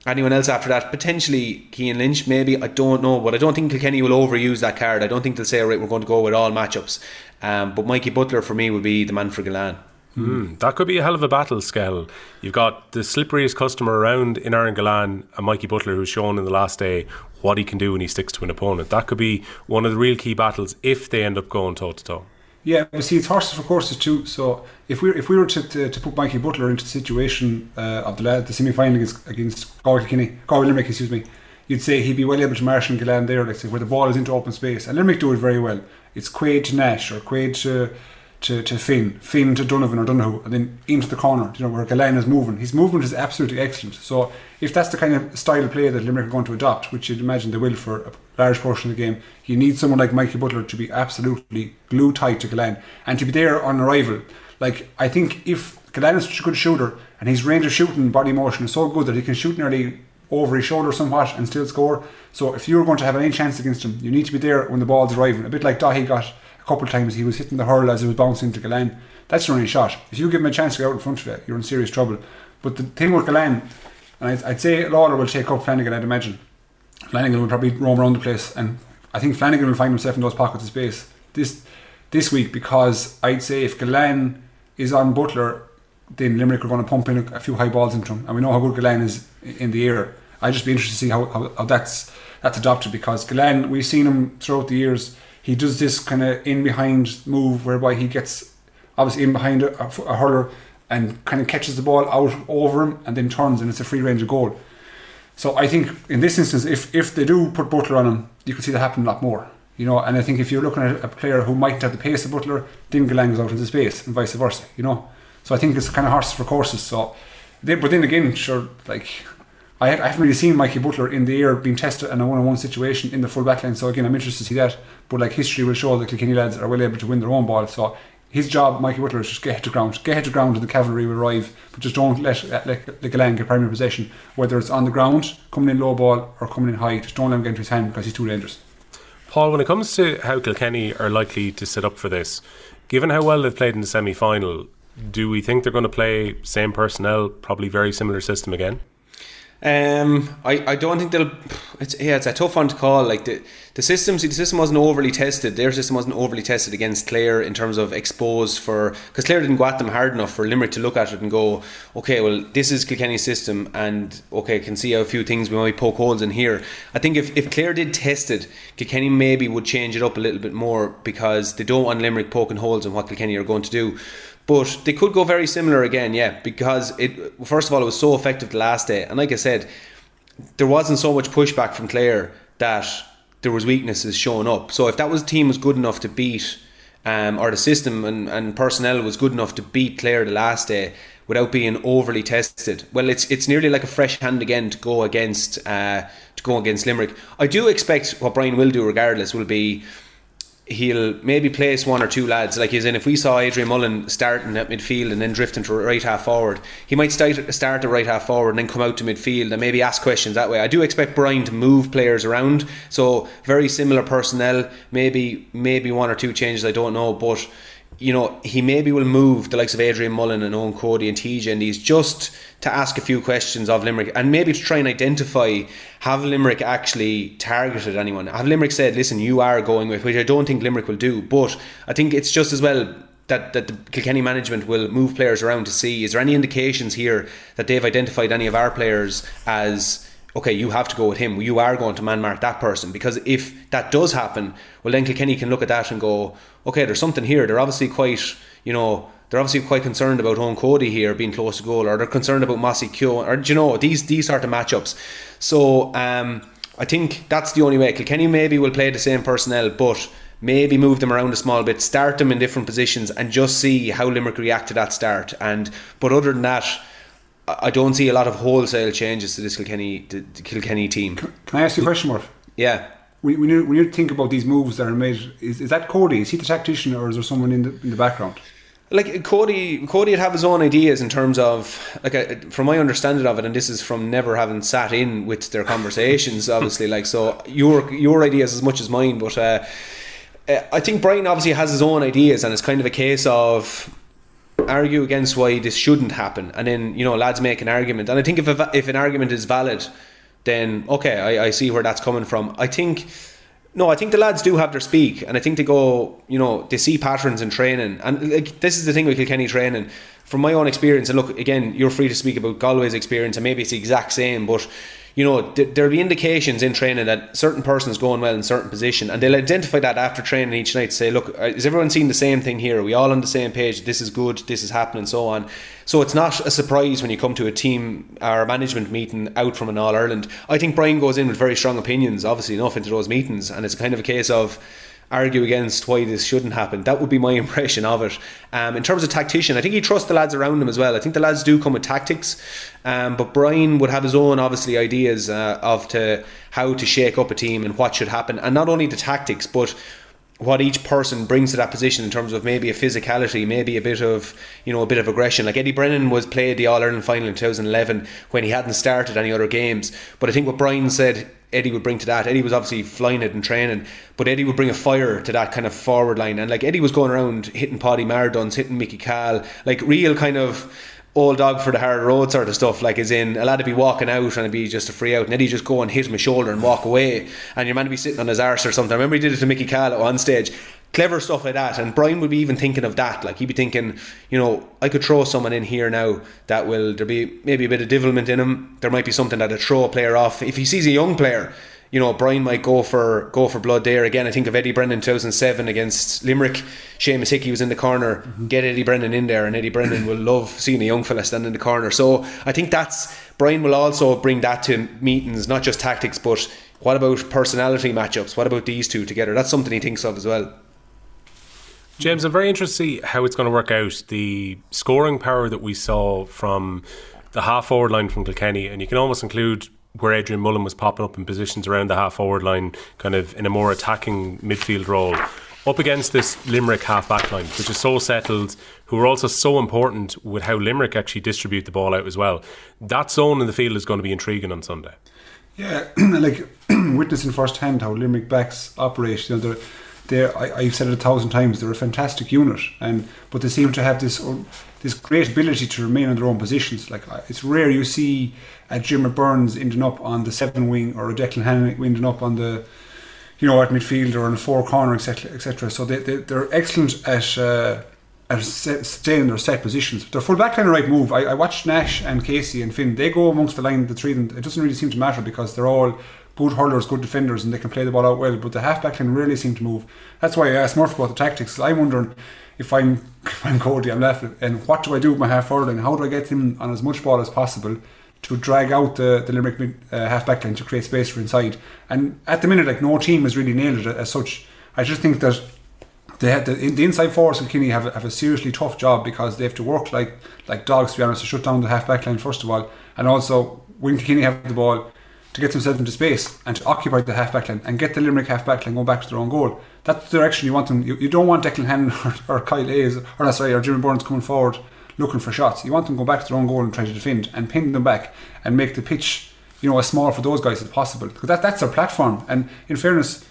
anyone else after that. Potentially Cian Lynch, maybe. I don't know, but I don't think Kilkenny will overuse that card. I don't think they'll say, right, we're going to go with all matchups. Um, but Mikey Butler for me would be the man for Gillane. Mm, that could be a hell of a battle, Skell. You've got the slipperiest customer around in Aaron Gillane and Mikey Butler, who's shown in the last day what he can do when he sticks to an opponent. That could be one of the real key battles if they end up going toe to toe. Yeah, but see, it's horses for courses too. So if we if we were to, to, to put Mikey Butler into the situation uh, of the the semi final against against Galway Kinney, Galway Limerick, excuse me, you'd say he'd be well able to marshal Gillane there, like say, where the ball is into open space, and Limerick do it very well. It's Quaid to Nash or Quaid to to, to Finn, Finn to Donovan or Donoghue, and then into the corner, you know, where Gillane is moving. His movement is absolutely excellent. So if that's the kind of style of play that Limerick are going to adopt, which you'd imagine they will for a large portion of the game, you need someone like Mikey Butler to be absolutely glue tight to Gillane and to be there on arrival. Like I think if Glenn is such a good shooter, and his range of shooting body motion is so good that he can shoot nearly over his shoulder somewhat and still score. So if you're going to have any chance against him, you need to be there when the ball's arriving. A bit like Dahi got couple of times, he was hitting the hurl as it was bouncing to Glenn. That's your running shot. If you give him a chance to get out in front of it, you're in serious trouble. But the thing with Glenn, and I'd, I'd say Lawler will take up Flanagan, I'd imagine. Flanagan will probably roam around the place, and I think Flanagan will find himself in those pockets of space this this week because I'd say if Glenn is on Butler, then Limerick are going to pump in a, a few high balls into him, and we know how good Glenn is in the air. I'd just be interested to see how, how, how that's that's adopted because Glenn, we've seen him throughout the years. He does this kind of in behind move whereby he gets obviously in behind a, a hurler and kind of catches the ball out over him and then turns and it's a free range of goal. So I think in this instance, if if they do put Butler on him, you can see that happen a lot more. You know, and I think if you're looking at a player who might have the pace of Butler, then Glenn goes out into space and vice versa. You know, so I think it's kind of horses for courses. So, they, but then again, sure, like I, haven't really seen Mikey Butler in the air being tested in a one-on-one situation in the full backline. So again, I'm interested to see that. But like history will show the Kilkenny lads are well able to win their own ball. So his job, Mikey Butler, is just get to ground, get to ground, and the cavalry will arrive. But just don't let let, let Glenn get primary possession, whether it's on the ground, coming in low ball, or coming in high. Just don't let him get into his hand because he's too dangerous. Paul, when it comes to how Kilkenny are likely to set up for this, given how well they've played in the semi final, do we think they're going to play same personnel, probably very similar system again? Um, I, I don't think they'll. It's yeah, it's a tough one to call. Like the the system, see, the system wasn't overly tested. Their system wasn't overly tested against Clare in terms of exposed for because Clare didn't go at them hard enough for Limerick to look at it and go, okay, well this is Kilkenny's system, and okay, I can see a few things we might poke holes in here. I think if if Clare did test it, Kilkenny maybe would change it up a little bit more because they don't want Limerick poking holes in what Kilkenny are going to do. But they could go very similar again, yeah, because it first of all it was so effective the last day, and like I said, there wasn't so much pushback from Clare that there was weaknesses showing up. So if that was team was good enough to beat, um, or the system and, and personnel was good enough to beat Clare the last day without being overly tested, well, it's it's nearly like a fresh hand again to go against uh, to go against Limerick. I do expect what Brian will do, regardless, will be he'll maybe place one or two lads. Like he's in, if we saw Adrian Mullen starting at midfield and then drifting to right half forward, he might start start at right half forward and then come out to midfield and maybe ask questions that way. I do expect Brian to move players around, so very similar personnel. Maybe maybe one or two changes. I don't know, but you know, he maybe will move the likes of Adrian Mullen and Eoin Cody and TJ and these just to ask a few questions of Limerick and maybe to try and identify have Limerick actually targeted anyone? Have Limerick said, listen, you are going with, which I don't think Limerick will do, but I think it's just as well that, that the Kilkenny management will move players around to see is there any indications here that they've identified any of our players as okay, you have to go with him. You are going to man mark that person because if that does happen, well, then Kilkenny can look at that and go, okay, there's something here. They're obviously quite, you know, they're obviously quite concerned about Eoin Cody here being close to goal, or they're concerned about Mossy Q, or you know these these sort of matchups. So um, I think that's the only way. Kilkenny maybe will play the same personnel, but maybe move them around a small bit, start them in different positions, and just see how Limerick react to that start. And but other than that I don't see a lot of wholesale changes to this Kilkenny, the, the Kilkenny team. Can, can I ask you a question, Murph? Yeah. When, when, you, when you think about these moves that are made, is, is that Cody? Is he the tactician, or is there someone in the in the background? Like Cody, Cody would have his own ideas in terms of like a, uh, from my understanding of it, and this is from never having sat in with their conversations. obviously, like so, your your ideas as much as mine, but. Uh, uh, I think Brian obviously has his own ideas, and it's kind of a case of argue against why this shouldn't happen, and then you know lads make an argument. And I think if a, if an argument is valid, then okay, I, I see where that's coming from. I think. No, I think the lads do have their speak, and I think they go, you know, they see patterns in training, and like this is the thing with Kilkenny training. From my own experience, and look again, you're free to speak about Galway's experience, and maybe it's the exact same, but you know, th- there'll be indications in training that certain person's going well in certain position, and they'll identify that after training each night. Say, look, uh, is everyone seeing the same thing here? Are we all on the same page? This is good. This is happening, so on. So it's not a surprise when you come to a team or a management meeting out from an All Ireland. I think Brian goes in with very strong opinions, obviously enough into those meetings, and it's kind of a case of argue against why this shouldn't happen. That would be my impression of it. Um, in terms of tactician, I think he trusts the lads around him as well. I think the lads do come with tactics, um, but Brian would have his own obviously ideas uh, of to how to shake up a team and what should happen, and not only the tactics, but what each person brings to that position in terms of maybe a physicality, maybe a bit of you know a bit of aggression. Like Eddie Brennan was played the All Ireland final in 2011 when he hadn't started any other games. But I think what Brian said Eddie would bring to that. Eddie was obviously flying it and training, but Eddie would bring a fire to that kind of forward line. And like Eddie was going around hitting Paddy Marduns, hitting Mickey Cahill, like real kind of old dog for the hard road sort of stuff. Like, as in, a lad to be walking out and it'd be just a free out, and Eddie just go and hit him a shoulder and walk away, and your man to be sitting on his arse or something. I remember he did it to Mickey Cahill at one stage. Clever stuff like that, and Brian would be even thinking of that. Like he'd be thinking, you know, I could throw someone in here now that will there be maybe a bit of devilment in him. There might be something that would throw a player off. If he sees a young player you know, Brian might go for go for blood there again. I think of Eddie Brennan 2007 against Limerick. Seamus Hickey was in the corner. Mm-hmm. Get Eddie Brennan in there, and Eddie Brennan will love seeing a young fella stand in the corner. So I think that's Brian will also bring that to meetings, not just tactics, but what about personality matchups? What about these two together? That's something he thinks of as well. James, I'm very interested to see how it's going to work out. The scoring power that we saw from the half forward line from Kilkenny, and you can almost include where Adrian Mullen was popping up in positions around the half forward line, kind of in a more attacking midfield role, up against this Limerick half back line, which is so settled, who are also so important with how Limerick actually distribute the ball out as well. That zone in the field is going to be intriguing on Sunday. Yeah, like witnessing firsthand how Limerick backs operate. You know, they're I, have said it a thousand times. They're a fantastic unit, and but they seem to have this this great ability to remain in their own positions. Like it's rare you see a Jim Burns ending up on the seven wing or a Declan Hannon ending up on the you know at midfield or in the four corner, etc., etc. So they, they they're excellent at. Uh, at staying in their set positions. Their full back line right move. I, I watched Nash and Casey and Finn. They go amongst the line, the three of them. It doesn't really seem to matter because they're all good hurlers, good defenders, and they can play the ball out well. But the halfback line really seem to move. That's why I asked Murph about the tactics. I'm wondering if I'm if I'm Cody, I'm left, and what do I do with my half forward and how do I get him on as much ball as possible to drag out the, the Limerick mid, uh, line to create space for inside. And at the minute, like no team has really nailed it as such. I just think that they have the, the inside forwards of Kinney have, have a seriously tough job because they have to work like like dogs to be honest to shut down the half back line first of all, and also when Kinney have the ball to get themselves into space and to occupy the half back line and get the Limerick half back line going back to their own goal. That's the direction you want them. You, you don't want Declan Hannon or, or Kyle Hayes or no, sorry or Jimmy Burns coming forward looking for shots. You want them to go back to their own goal and try to defend and pin them back and make the pitch you know as small for those guys as possible because that, that's their platform. And in fairness,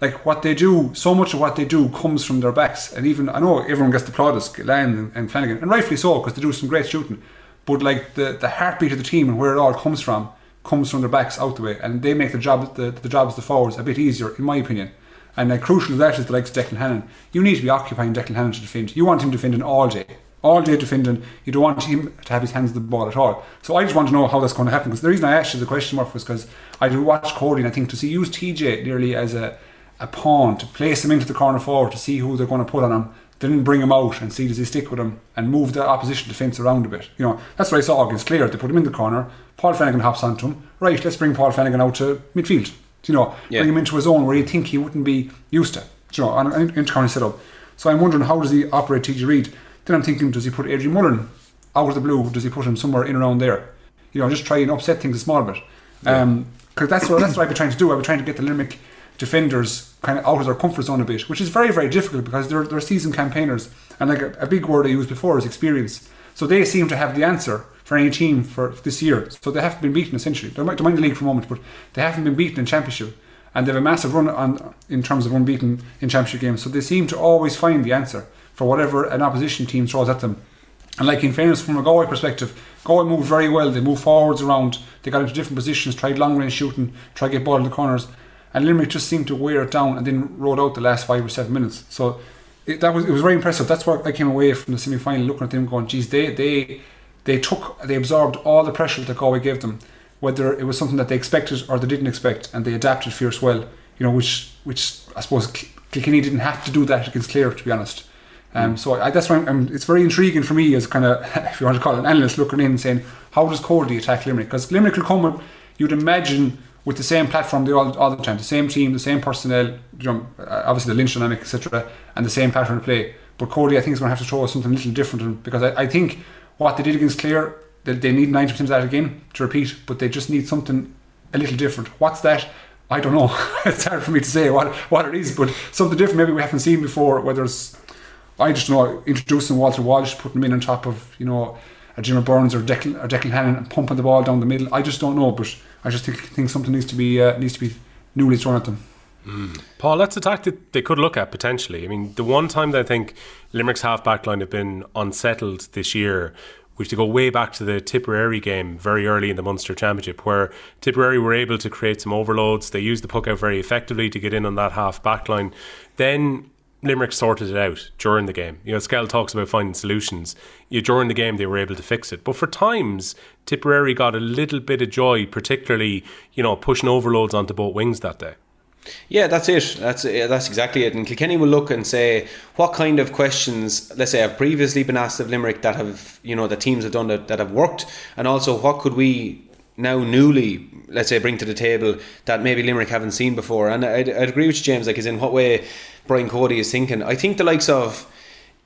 like what they do, so much of what they do comes from their backs. And even I know everyone gets the plaudits, Land and, and Flanagan, and rightfully so because they do some great shooting. But like the, the heartbeat of the team and where it all comes from comes from their backs out the way, and they make the job the, the jobs the forwards a bit easier, in my opinion. And uh, crucial to that is the likes of Declan Hannon. You need to be occupying Declan Hannon to defend. You want him defending all day, all day defending. You don't want him to have his hands on the ball at all. So I just want to know how that's going to happen. Because the reason I asked you the question mark was because I do watch Cody, and I think to see use TJ nearly as a a pawn to place him into the corner forward to see who they're going to put on him then bring him out and see does he stick with him and move the opposition defence around a bit. You know, that's what I saw against Clare. They put him in the corner. Paul Flanagan hops onto him. Right, let's bring Paul Flanagan out to midfield. You know, yeah. bring him into a zone where you think he wouldn't be used to. You know, on an inter setup. So I'm wondering how does he operate TJ Reid? Then I'm thinking, does he put Adrian Mullen out of the blue? Does he put him somewhere in around there? You know, just try and upset things a small bit. Because um, that's what that's what I've been trying to do. I've been trying to get the Limerick defenders kind of out of their comfort zone a bit, which is very, very difficult because they're, they're seasoned campaigners. And like a, a big word I used before is experience. So they seem to have the answer for any team for this year. So they haven't been beaten essentially. They're, they're in the league for a moment, but they haven't been beaten in championship. And they have a massive run on in terms of unbeaten in championship games. So they seem to always find the answer for whatever an opposition team throws at them. And like in fairness, from a Galway perspective, Galway moved very well. They moved forwards around. They got into different positions, tried long range shooting, tried to get ball in the corners and Limerick just seemed to wear it down and then rode out the last five or seven minutes. So it, that was it was very impressive. That's where I came away from the semi final looking at them going, geez, they they they took they absorbed all the pressure that Galway gave them, whether it was something that they expected or they didn't expect, and they adapted fierce well. You know, which which I suppose Kilkenny didn't have to do that against Clare, to be honest. Um, so I, that's why I'm, I'm, it's very intriguing for me as kind of, if you want to call it an analyst, looking in and saying, how does Cody attack Limerick? Because Limerick will come, you'd imagine, with the same platform they all, all the time, the same team, the same personnel, you know, obviously the Lynch dynamic, etc., and the same pattern of play. But Cody, I think, is going to have to throw something a little different because I, I think what they did against Clare, they, they need 90% of that again to repeat, but they just need something a little different. What's that? I don't know. it's hard for me to say what what it is, but something different maybe we haven't seen before. Whether it's I just know introducing Walter Walsh, putting him in on top of you know a Jimmy Burns or Declan, or Declan Hannon and pumping the ball down the middle. I just don't know, but I just think, think something needs to be uh, needs to be newly thrown at them. Mm. Paul, that's a tactic they could look at potentially. I mean, the one time that I think Limerick's half back line have been unsettled this year we have to go way back to the Tipperary game very early in the Munster Championship, where Tipperary were able to create some overloads. They used the puck out very effectively to get in on that half back line. Then Limerick sorted it out during the game. You know, Skell talks about finding solutions. You, during the game, they were able to fix it. But for times, Tipperary got a little bit of joy, particularly, you know, pushing overloads onto both wings that day. Yeah, that's it. That's that's exactly it. And Kilkenny will look and say, what kind of questions, let's say, have previously been asked of Limerick that have, you know, the teams have done that, that have worked, and also what could we now newly, let's say, bring to the table that maybe Limerick haven't seen before. And I'd, I'd agree with you, James. Like, is in what way Brian Cody is thinking. I think the likes of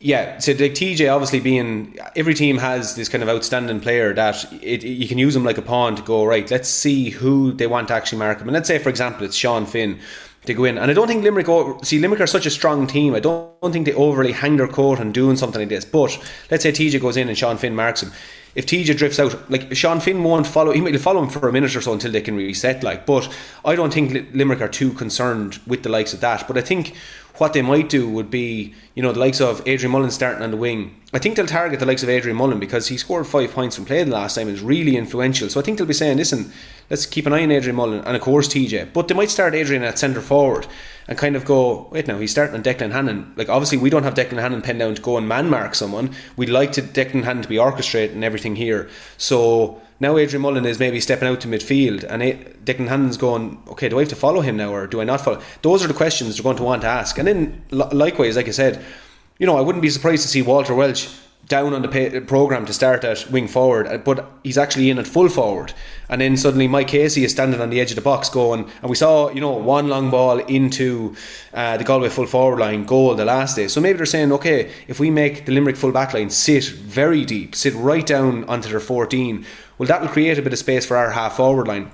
yeah, so like TJ obviously being every team has this kind of outstanding player that it, you can use them like a pawn to go right. Let's see who they want to actually mark him. And let's say for example it's Sean Finn to go in. And I don't think Limerick see Limerick are such a strong team. I don't, don't think they overly hang their coat on doing something like this. But let's say TJ goes in and Sean Finn marks him. If TJ drifts out, like Sean Finn won't follow, he might follow him for a minute or so until they can reset. Like, but I don't think Limerick are too concerned with the likes of that. But I think what they might do would be, you know, the likes of Adrian Mullen starting on the wing. I think they'll target the likes of Adrian Mullen because he scored five points from play the last time and is really influential. So I think they'll be saying, listen, let's keep an eye on Adrian Mullen and of course TJ. But they might start Adrian at centre forward and kind of go, wait now, he's starting on Declan Hannon. Like obviously we don't have Declan Hannon pinned down to go and man mark someone. We'd like to Declan Hannon to be orchestrating everything here. So now Adrian Mullen is maybe stepping out to midfield and it, Declan Hannon's going, okay, do I have to follow him now or do I not follow? Those are the questions they're going to want to ask. And then likewise, like I said, you know, I wouldn't be surprised to see Walter Walsh down on the pay- program to start at wing forward, uh, but he's actually in at full forward. And then suddenly Mike Casey is standing on the edge of the box going, and we saw, you know, one long ball into uh, the Galway full forward line goal the last day. So maybe they're saying, okay, if we make the Limerick full back line sit very deep, sit right down onto their 14, well, that will create a bit of space for our half forward line.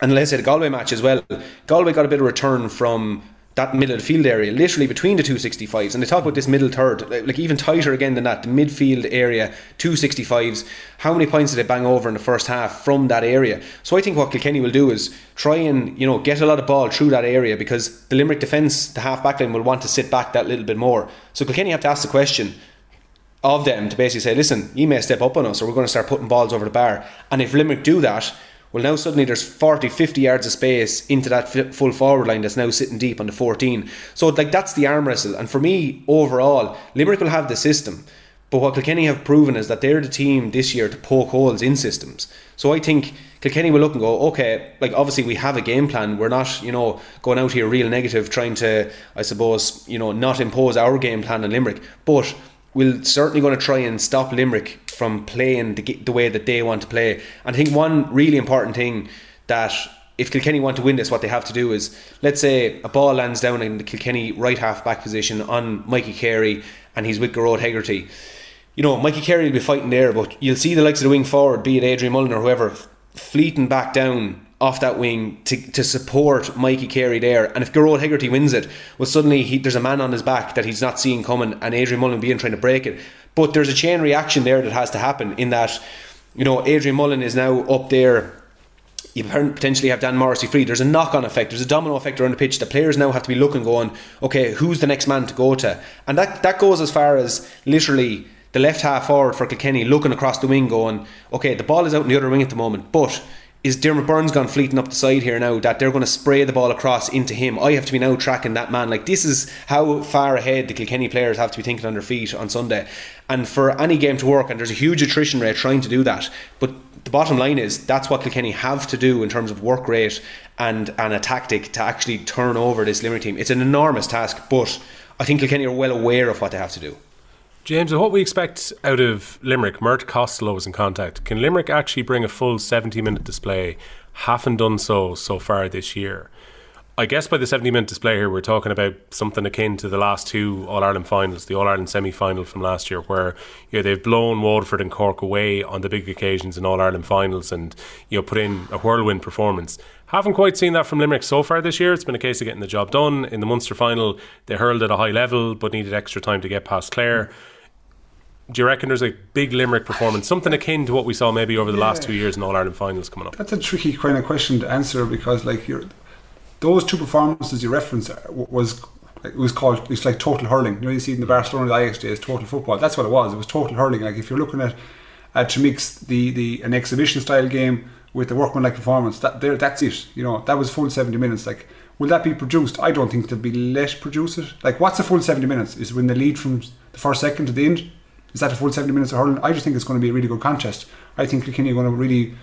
And let's say the Galway match as well. Galway got a bit of return from that middle of the field area, literally between the 265s. And they talk about this middle third, uh, like even tighter again than that, the midfield area, 265s. How many points did they bang over in the first half from that area? So I think what Kilkenny will do is try and, you know, get a lot of ball through that area because the Limerick defence, the half back line, will want to sit back that little bit more. So Kilkenny have to ask the question of them to basically say, listen, you may step up on us or we're going to start putting balls over the bar. And if Limerick do that, well, now suddenly there's 40, 50 yards of space into that full forward line that's now sitting deep on the 14. So, like, that's the arm wrestle. And for me, overall, Limerick will have the system. But what Kilkenny have proven is that they're the team this year to poke holes in systems. So I think Kilkenny will look and go, okay, like obviously we have a game plan. We're not, you know, going out here real negative, trying to, I suppose, you know, not impose our game plan on Limerick. But we're certainly going to try and stop Limerick from playing the, the way that they want to play. And I think one really important thing that if Kilkenny want to win this, what they have to do is, let's say a ball lands down in the Kilkenny right half back position on Mikey Carey and he's with Gearóid Hegarty. You know, Mikey Carey will be fighting there, but you'll see the likes of the wing forward, be it Adrian Mullen or whoever, fleeting back down off that wing to, to support Mikey Carey there. And if Gearóid Hegarty wins it, well, suddenly he, there's a man on his back that he's not seeing coming, and Adrian Mullen being trying to break it. But there's a chain reaction there that has to happen in that, you know, Adrian Mullen is now up there. You potentially have Dan Morrissey free. There's a knock on effect. There's a domino effect around the pitch. The players now have to be looking, going, okay, who's the next man to go to? And that, that goes as far as literally the left half forward for Kilkenny looking across the wing, going, okay, the ball is out in the other wing at the moment, but is Diarmaid Byrnes gone fleeting up the side here now that they're going to spray the ball across into him? I have to be now tracking that man. Like this is how far ahead the Kilkenny players have to be thinking on their feet on Sunday. And for any game to work, and there's a huge attrition rate trying to do that. But the bottom line is that's what Kilkenny have to do in terms of work rate and, and a tactic to actually turn over this Limerick team. It's an enormous task, but I think Kilkenny are well aware of what they have to do. James, what we expect out of Limerick, Mert Costello was in contact. Can Limerick actually bring a full 70 minute display? Haven't done so so far this year. I guess by the 70 minute display here, we're talking about something akin to the last two All Ireland finals, the All Ireland semi final from last year, where you know, they've blown Waterford and Cork away on the big occasions in All Ireland finals and you know, put in a whirlwind performance. Haven't quite seen that from Limerick so far this year. It's been a case of getting the job done. In the Munster final, they hurled at a high level but needed extra time to get past Clare. Do you reckon there's a big Limerick performance, something akin to what we saw maybe over the last two years in All Ireland finals coming up? That's a tricky kind of question to answer because, like, you're, those two performances you referenced uh, was it was called it's like total hurling. You know, you see in the Barcelona the Ajax days, total football. That's what it was. It was total hurling. Like if you're looking at at to mix the the an exhibition style game with the workmanlike performance, that there that's it. You know, that was full seventy minutes. Like, will that be produced? I don't think there'll be let produce it. Like, what's a full seventy minutes? Is when they lead from the first second to the end. Is that a full seventy minutes of hurling? I just think it's going to be a really good contest. I think Kilkenny are going to really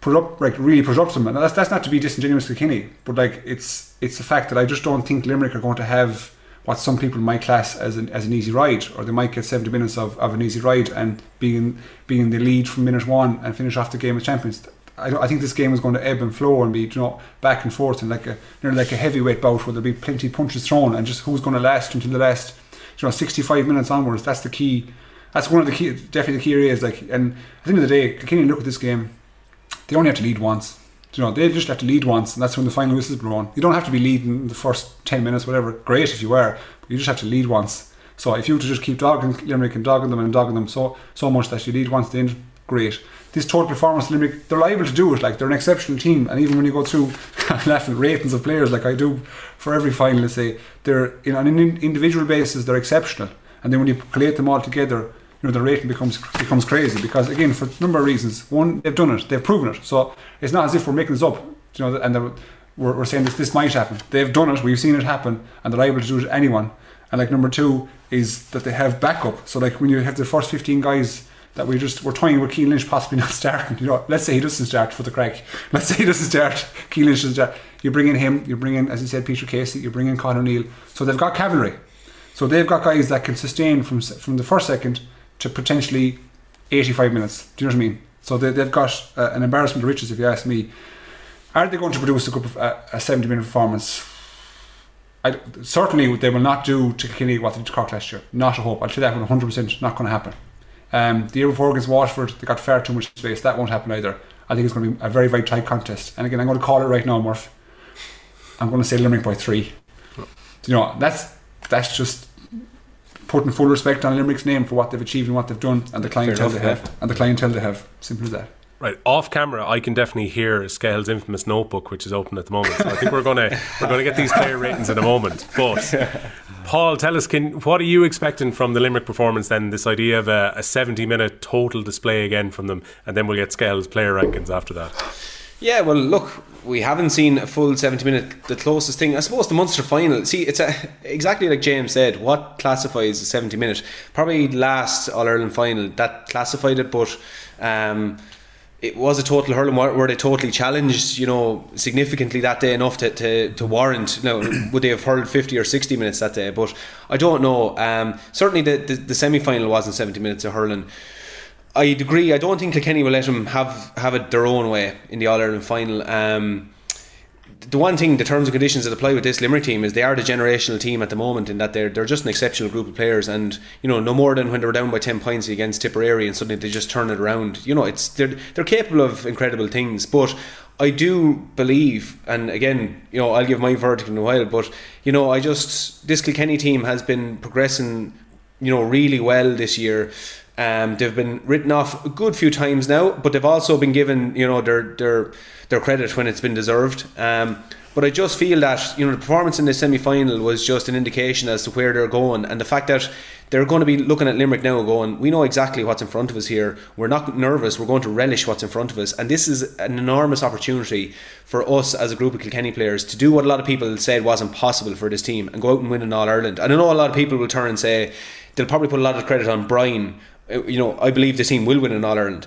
put up like really put up some. And that's that's not to be disingenuous to Kilkenny, but like it's it's the fact that I just don't think Limerick are going to have what some people might class as an as an easy ride, or they might get seventy minutes of, of an easy ride and being being in the lead from minute one and finish off the game as champions. I, I think this game is going to ebb and flow and be you know back and forth and like a nearly like a heavyweight bout where there'll be plenty of punches thrown and just who's going to last until the last you know sixty five minutes onwards. That's the key. That's one of the key, definitely the key areas. Like, and at the end of the day, Kilkenny look at this game they only have to lead once. You know, they just have to lead once, and that's when the final whistle is blown. You don't have to be leading the first ten minutes, whatever. Great if you were, but you just have to lead once. So if you were to just keep dogging Limerick and dogging them and dogging them so so much that you lead once, then great. This total performance, Limerick, they're liable to do it. Like they're an exceptional team, and even when you go through laughing ratings of players, like I do for every final, let's say they're you know, on an individual basis they're exceptional, and then when you collate them all together, you know the rating becomes becomes crazy because again for a number of reasons. One, they've done it, they've proven it. So it's not as if we're making this up, you know, and we're, we're saying this this might happen. They've done it, we've seen it happen, and they're able to do it to anyone. And like number two is that they have backup. So like when you have the first fifteen guys that we just we're toying with Cian Lynch possibly not starting. You know, let's say he doesn't start for the crack. Let's say he doesn't start. Cian Lynch doesn't start. You bring in him. You bring in, as you said, Peter Casey. You bring in Con O'Neill. So they've got cavalry. So they've got guys that can sustain from from the first second to potentially 85 minutes. Do you know what I mean? So they, they've got uh, an embarrassment of riches, if you ask me. Are they going to produce a, perf- uh, a 70 minute performance? I, certainly, they will not do to Kilkenny what they did to Cork last year. Not a hope. I'll tell you that 100% not going to happen. Um, the year before against Waterford, they got far too much space. That won't happen either. I think it's going to be a very, very tight contest. And again, I'm going to call it right now, Murph. I'm going to say Limerick by three. You know, that's that's just putting full respect on Limerick's name for what they've achieved and what they've done, and the clientele enough, they have, and the clientele they have. Simple as that. Right off camera, I can definitely hear Skell's infamous notebook, which is open at the moment. So I think we're gonna we're gonna get these player ratings in a moment. But Paul, tell us, can what are you expecting from the Limerick performance? Then this idea of a, a seventy minute total display again from them, and then we'll get Skell's player rankings after that. Yeah, well, look, we haven't seen a full 70 minute. The closest thing, I suppose, the Munster final. See, it's a, exactly like James said. What classifies a 70 minute? Probably last All Ireland final that classified it, but um, it was a total hurling where they totally challenged, you know, significantly that day enough to, to, to warrant. Now, would they have hurled 50 or 60 minutes that day? But I don't know. Um, certainly, the, the, the semi final wasn't 70 minutes of hurling. I'd agree. I don't think Kilkenny will let them have have it their own way in the All Ireland final. Um, the one thing, the terms and conditions that apply with this Limerick team is they are the generational team at the moment, in that they're they're just an exceptional group of players, and you know no more than when they were down by ten points against Tipperary, and suddenly they just turn it around. You know, it's they're they're capable of incredible things, but. I do believe, and again, you know, I'll give my verdict in a while, but you know, I just this Kilkenny team has been progressing, you know, really well this year. Um, they've been written off a good few times now, but they've also been given, you know, their their their credit when it's been deserved. Um, but I just feel that you know the performance in the semi final was just an indication as to where they're going, and the fact that they're going to be looking at Limerick now, going, we know exactly what's in front of us here. We're not nervous. We're going to relish what's in front of us, and this is an enormous opportunity for us as a group of Kilkenny players to do what a lot of people said wasn't possible for this team and go out and win an All Ireland. And I know a lot of people will turn and say they'll probably put a lot of credit on Brian. Uh, You know, I believe the team will win in All Ireland.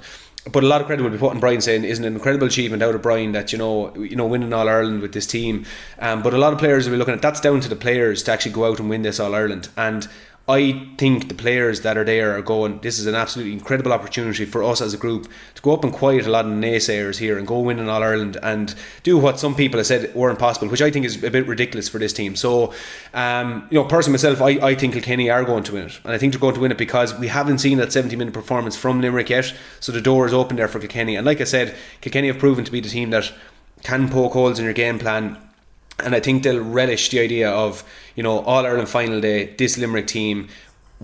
But a lot of credit will be put on Brian saying isn't an incredible achievement out of Brian that you know you know winning All Ireland with this team. Um, but a lot of players will be looking at that's down to the players to actually go out and win this All Ireland. And I think the players that are there are going. This is an absolutely incredible opportunity for us as a group to go up and quiet a lot of naysayers here and go win an All Ireland and do what some people have said were impossible, which I think is a bit ridiculous for this team. So, um, you know, personally myself, I, I think Kilkenny are going to win it, and I think they're going to win it because we haven't seen that 70 minute performance from Limerick yet. So the door is open there for Kilkenny, and like I said, Kilkenny have proven to be the team that can poke holes in your game plan. And I think they'll relish the idea of, you know, All Ireland final day, this Limerick team,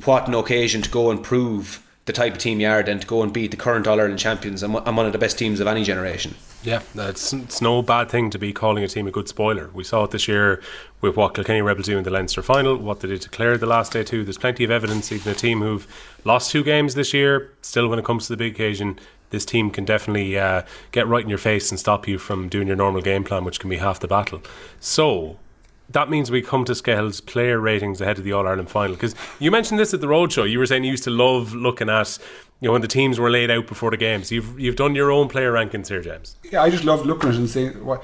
what an occasion to go and prove the type of team you are than to go and beat the current All Ireland champions and, and one of the best teams of any generation. Yeah, it's, it's no bad thing to be calling a team a good spoiler. We saw it this year with what Kilkenny Rebels do in the Leinster final, what they did to Clare the last day too. There's plenty of evidence, even a team who've lost two games this year, still when it comes to the big occasion, this team can definitely uh, get right in your face and stop you from doing your normal game plan, which can be half the battle. So, that means we come to Skell's player ratings ahead of the All Ireland final. Because you mentioned this at the roadshow. You were saying you used to love looking at you know when the teams were laid out before the games. You've you've done your own player rankings here, James. Yeah, I just love looking at it and saying what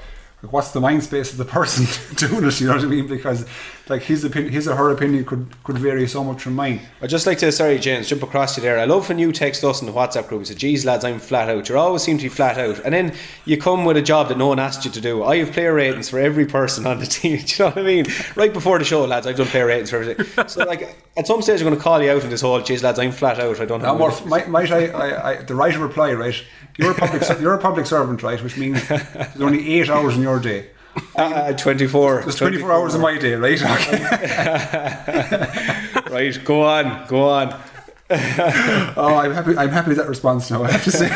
what's the mind space of the person doing it. You know what I mean? Because like his opinion, his or her opinion could could vary so much from mine. I'd just like to, sorry, James, jump across you there. I love when you text us in the WhatsApp group and say, geez, lads, I'm flat out. You always seem to be flat out. And then you come with a job that no one asked you to do. I have player ratings for every person on the team. Do you know what I mean? Right before the show, lads, I've done player ratings for everything. So, like, at some stage, I'm going to call you out in this whole, geez, lads, I'm flat out. I don't Now, have Murph, might, might I, I, I, the right reply, right? You're a public, you're a public servant, right? Which means there's only eight hours in your day. Uh, 24. There's 24 hours in my day, right? right, go on, go on. oh, I'm happy. I'm happy with that response now. I have to say.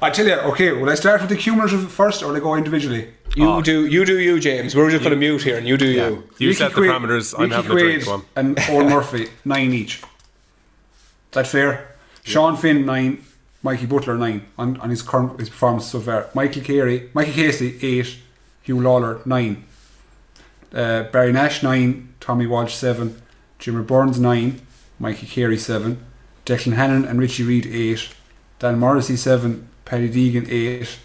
I tell you, okay. Will I start with the cumulative first, or will I go individually? You do, you do, you, James. We're just going to mute here, and you do you. You Ricky set the Quaid- parameters. I'm Ricky having a drink. Quaid Go. And Eoin Murphy, nine each. Is that fair? Sean Finn, nine. Mikey Butler, nine on, on his current his performance so far. Michael Carey, Michael Casey, eight. Huw Lawlor, nine. Uh, Barry Nash, nine. Tommy Walsh, seven. Jimmy Burns, nine. Mikey Carey, seven. Declan Hannon and Richie Reid, eight. Dan Morrissey, seven. Paddy Deegan, eight.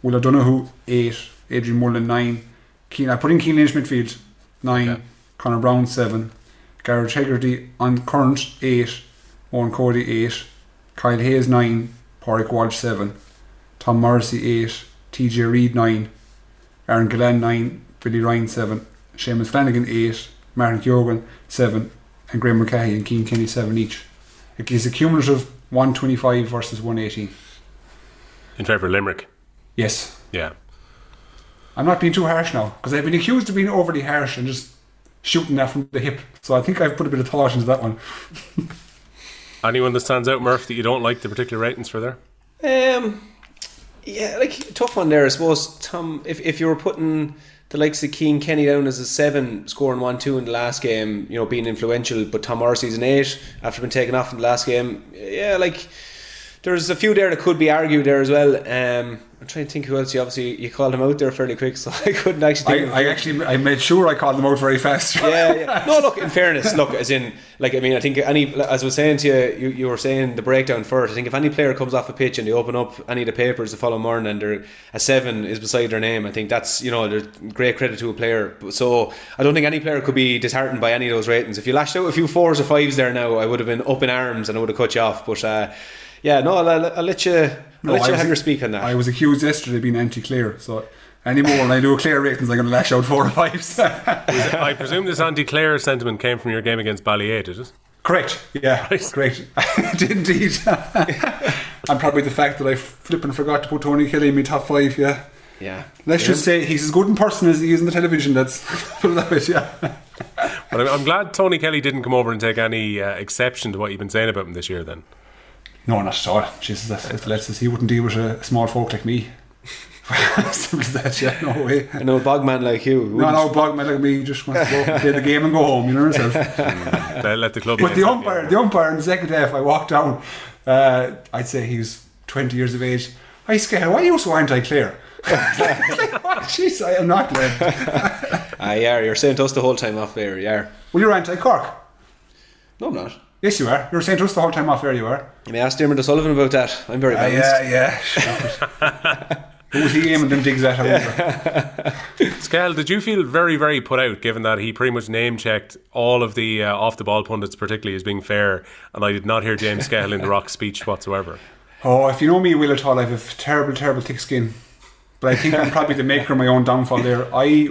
Will O'Donoghue, eight. Adrian Mullen, nine. Cian, I put in Cian Lynch midfield, nine. Conor Browne, seven. Gearóid Hegarty on current, eight. Eoin Cody, eight. Kyle Hayes, nine. Pádraig Walsh, seven. Tom Morrissey, eight. TJ Reid, nine. Aaron Gillane, nine. Billy Ryan, seven. Seamus Flanagan, eight. Martin Keoghan, seven. And Graeme Mulcahy and Cian Kenny, seven each. It gives a cumulative 125 versus 118. In favour of Limerick. Yes. Yeah. I'm not being too harsh now because I've been accused of being overly harsh and just shooting that from the hip. So I think I've put a bit of thought into that one. Anyone that stands out, Murph, that you don't like the particular ratings for there? Um, yeah, like tough one there. I suppose Tom, if if you were putting the likes of Cian Kenny down as a seven, scoring one two in the last game, you know, being influential, but Tom Morrissey's an eight after being taken off in the last game. Yeah, like there's a few there that could be argued there as well. Um, I'm trying to think who else. You obviously you called him out there fairly quick, so I couldn't actually. I, I actually I made sure I called them out very fast. yeah, yeah. No, look. In fairness, look. As in, like, I mean, I think any. As I was saying to you, you, you were saying the breakdown first. I think if any player comes off a pitch and they open up any of the papers the following morning and they're, a seven is beside their name, I think that's you know, great credit to a player. So I don't think any player could be disheartened by any of those ratings. If you lashed out a few fours or fives there now, I would have been up in arms and I would have cut you off. But uh, yeah, no, I'll, I'll, I'll let you. I'll No, let I you was- have your speak on that. I was accused yesterday of being anti-Clare, so anymore when I do a clear ratings, I'm going to lash out four or fives. I presume this anti-Clare sentiment came from your game against Ballyea, did it? Correct. Yeah, great. it did indeed. and probably the fact that I flipping forgot to put Tony Kelly in my top five. Yeah. yeah. Let's Yeah. just say he's as good in person as he is in the television. That's put it that way. Yeah. But I'm, I'm glad Tony Kelly didn't come over and take any uh, exception to what you've been saying about him this year. Then No, not at all. Jesus, that's, that's, that's, he wouldn't deal with a small folk like me. Simple as that. Yeah. No way. I know a bogman like you. No, no, bogman like me just wants to go play the game and go home. You know yourself. let, let the club. But the umpire, the umpire in the second half, I walked down. Uh, I'd say he was 20 years of age. I scared. Why are you so anti-Clare? Jeez, I am not led. Ah, yeah, you're saying to us the whole time off air, yeah. Well, you're anti-Cork. No, I'm not. Yes, you are. You were saying to us the whole time off air. You are. You may ask Diarmuid O'Sullivan about that. I'm very balanced. yeah, yeah. Who was he aiming them digs at? I wonder. Did you feel very, very put out given that he pretty much name checked all of the uh, off the ball pundits, particularly as being fair, and I did not hear James Skell in the Rock speech whatsoever? Oh, if you know me, Will at all, I have a terrible, terrible thick skin. But I think I'm probably the maker of my own downfall there. I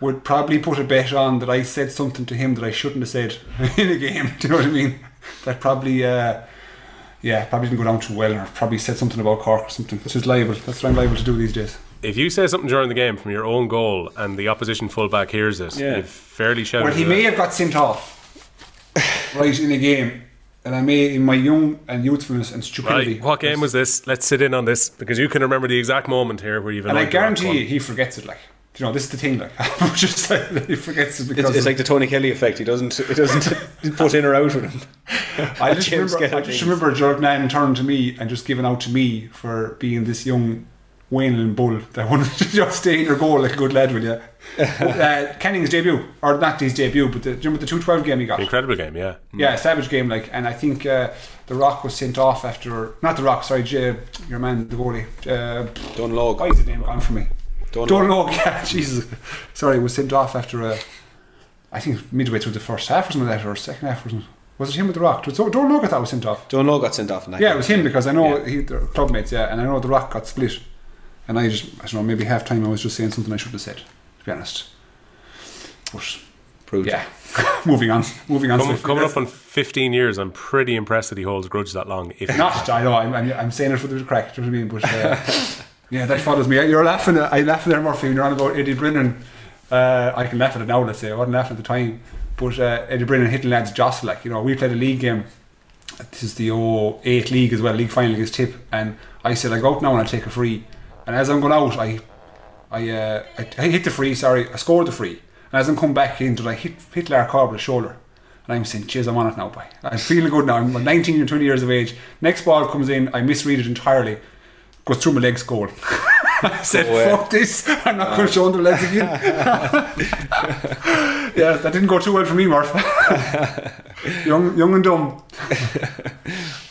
would probably put a bet on that I said something to him that I shouldn't have said in a game. Do you know what I mean? That probably, uh, yeah, probably didn't go down too well, or probably said something about Cork or something. Which is liable. That's what I'm liable to do these days. if you say something during the game from your own goal and the opposition fullback hears it, Yeah. you've fairly shouted. Well, he may have got sent off right in the game, and I may, in my young and youthfulness and stupidity. Right, what game was this? Let's sit in on this because you can remember the exact moment here where you've And I annoyed the rock guarantee you, he forgets it. Like, you know, this is the thing. Like, just like, he forgets it because It's, it's like the Tony Kelly effect. He doesn't. It doesn't put in or out with him. I just, remember, I Skelton just things. remember Gerard Nan turning to me and just giving out to me for being this young Wayne bull that wanted to just stay in your goal like a good lad, will you? uh, Canning's debut, or not his debut, but the, do you remember the 212 game he got? Incredible game, yeah. Yeah, savage game, like, and I think uh, The Rock was sent off after, not The Rock, sorry, J, your man, the goalie. Uh, Dónal Óg. Why is his name gone for me? Dónal Óg. Dunlog, yeah, Jesus. Sorry, was sent off after, a, I think midway through the first half or something like that, or second half or something. Was it him with The Rock? Was it Dónal Óg I thought was sent off? Dónal Óg got sent off in that. Yeah, game. it was him because I know Yeah. he, they're club mates, yeah, and I know The Rock got split. And I just, I don't know, maybe half time I was just saying something I shouldn't have said, to be honest. But, Proved. yeah, moving on, moving on. Coming, swiftly. coming up on 15 years, I'm pretty impressed that he holds a grudge that long. If Not, I know, I'm, I'm, I'm saying it for the crack, do you know what I mean? But uh, yeah, that follows me. You're laughing, at, I'm laughing there, Murphy, when you're on about Eddie Brennan. Uh, I can laugh at it now, let's say. I wasn't laughing at the time. But uh, Eddie Brennan hitting lads jostle, like, you know, we played a league game. This is the 08 league as well, league final against Tip. And I said, I go out now and I take a free. And as I'm going out, I I, uh, I, I hit the free, sorry, I scored the free. And as I'm coming back in, did I hit, hit Lar Corbett with the shoulder? And I'm saying, cheers, I'm on it now, boy. I'm feeling good now. I'm 19 or 20 years of age. Next ball comes in, I misread it entirely. Goes through my legs, goal. I said, Oh, yeah. fuck this. I'm not going to show under legs again. yeah, that didn't go too well for me, Murph. young, young and dumb.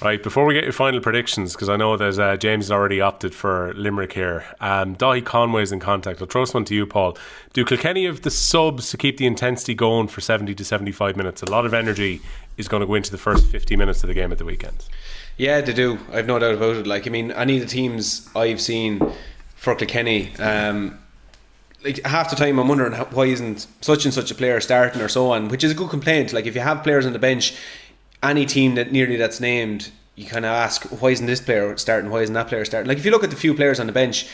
Right, before we get your final predictions, because I know there's uh, James has already opted for Limerick here. Um, Daithí Conway's in contact. I'll throw this one to you, Paul. Do Kilkenny have the subs to keep the intensity going for 70 to 75 minutes? A lot of energy is going to go into the first 50 minutes of the game at the weekend. Yeah, they do. I've no doubt about it. Like, I mean, any of the teams I've seen for Kilkenny, um, like half the time I'm wondering why isn't such and such a player starting or so on, which is a good complaint. Like, if you have players on the bench, any team that nearly that's named, you kind of ask why isn't this player starting? Why isn't that player starting? Like, if you look at the few players on the bench.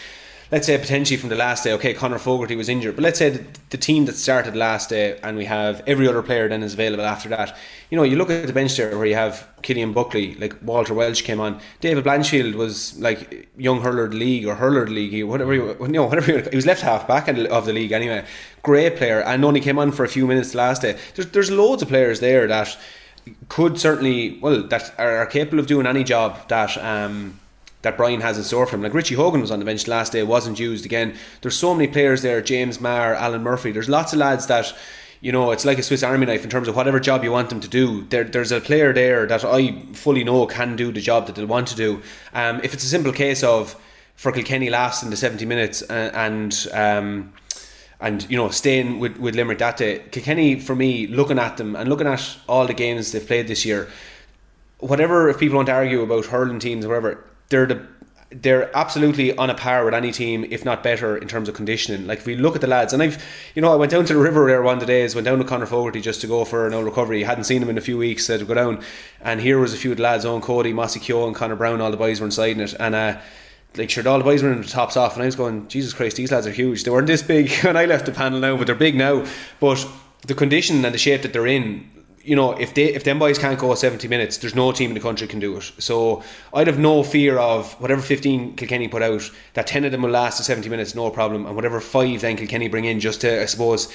Let's say potentially from the last day, okay, Connor Fogarty was injured, but let's say the, the team that started last day and we have every other player then is available after that. You know, you look at the bench there where you have Cillian Buckley, like Walter Walsh came on, David Blanchfield was like young hurler league or hurler league, whatever. You, no, whatever. You, he was left half back of the league anyway. Great player and only came on for a few minutes last day. There's there's loads of players there that could certainly well that are, are capable of doing any job that um that Brian has in store for him. Like Richie Hogan was on the bench last day, wasn't used again. There's so many players there, James Maher, Alan Murphy. There's lots of lads that, you know, it's like a Swiss Army knife in terms of whatever job you want them to do. There, there's a player there that I fully know can do the job that they'll want to do. Um, if it's a simple case of for Kilkenny last in the 70 minutes uh, and um, and you know staying with, with Limerick that day, Kilkenny for me looking at them and looking at all the games they've played this year, whatever if people want to argue about hurling teams or whatever, they're the they're absolutely on a par with any team, if not better, in terms of conditioning. Like if we look at the lads, and I've, you know, I went down to the river there one of the days, went down to Conor Fogarty just to go for an old recovery. Hadn't seen him in a few weeks, said to go down, and here was a few of the lads, Eoin Cody, Mossy Keogh, and Conor Browne. All the boys were inside in it, and uh, like sure, all the boys were in the tops off, and I was going, Jesus Christ, these lads are huge. They weren't this big when I left the panel now, but they're big now. But the condition and the shape that they're in, you know, if they if them boys can't go 70 minutes, there's no team in the country can do it. So I'd have no fear of whatever 15 Kilkenny put out, that 10 of them will last the 70 minutes, no problem. And whatever five then Kilkenny bring in just to, I suppose,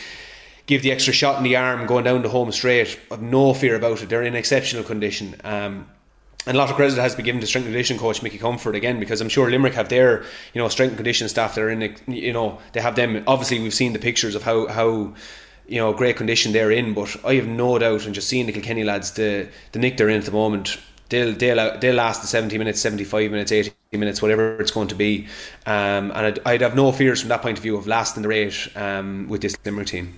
give the extra shot in the arm going down the home straight, I've no fear about it. They're in exceptional condition. Um, and a lot of credit has to be given to strength and conditioning coach Mickey Comerford again because I'm sure Limerick have their you know strength and conditioning staff that are in you know they have them obviously we've seen the pictures of how how you know great condition they're in but I have no doubt and just seeing the Kilkenny lads the the nick they're in at the moment they'll they'll, they'll last the 70 minutes 75 minutes 80 minutes whatever it's going to be. Um, and I'd, I'd have no fears from that point of view of lasting the rate um, with this Limerick team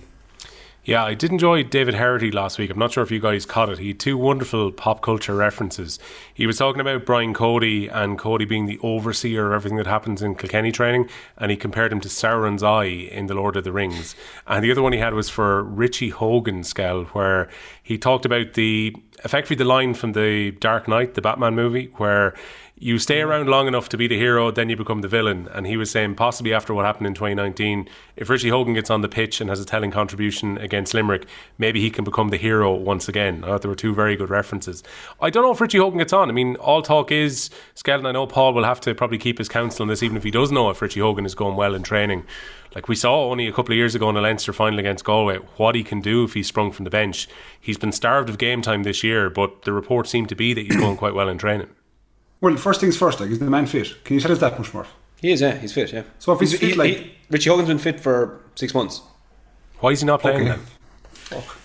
Yeah, I did enjoy David Herity last week. I'm not sure if you guys caught it. He had two wonderful pop culture references. He was talking about Brian Cody and Cody being the overseer of everything that happens in Kilkenny training, and he compared him to Sauron's eye in The Lord of the Rings. And the other one he had was for Richie Hogan's Skell, where he talked about the effectively the line from the Dark Knight, the Batman movie, where you stay mm. around long enough to be the hero, then you become the villain. And he was saying, possibly after what happened in 2019, if Richie Hogan gets on the pitch and has a telling contribution against Limerick, maybe he can become the hero once again. I thought there were two very good references. I don't know if Richie Hogan gets on. I mean, all talk is, Skelton, I know Paul will have to probably keep his counsel on this, even if he does know if Richie Hogan is going well in training. Like we saw only a couple of years ago in the Leinster final against Galway, what he can do if he's sprung from the bench. He's been starved of game time this year, but the reports seem to be that he's going quite well in training. Well, first things first, like, is the man fit? Can you tell us that much more? He is, yeah, he's fit, yeah. So if he's, fit, he, like. he, Richie Hogan's been fit for six months. Why is he not playing Okay. then? Fuck.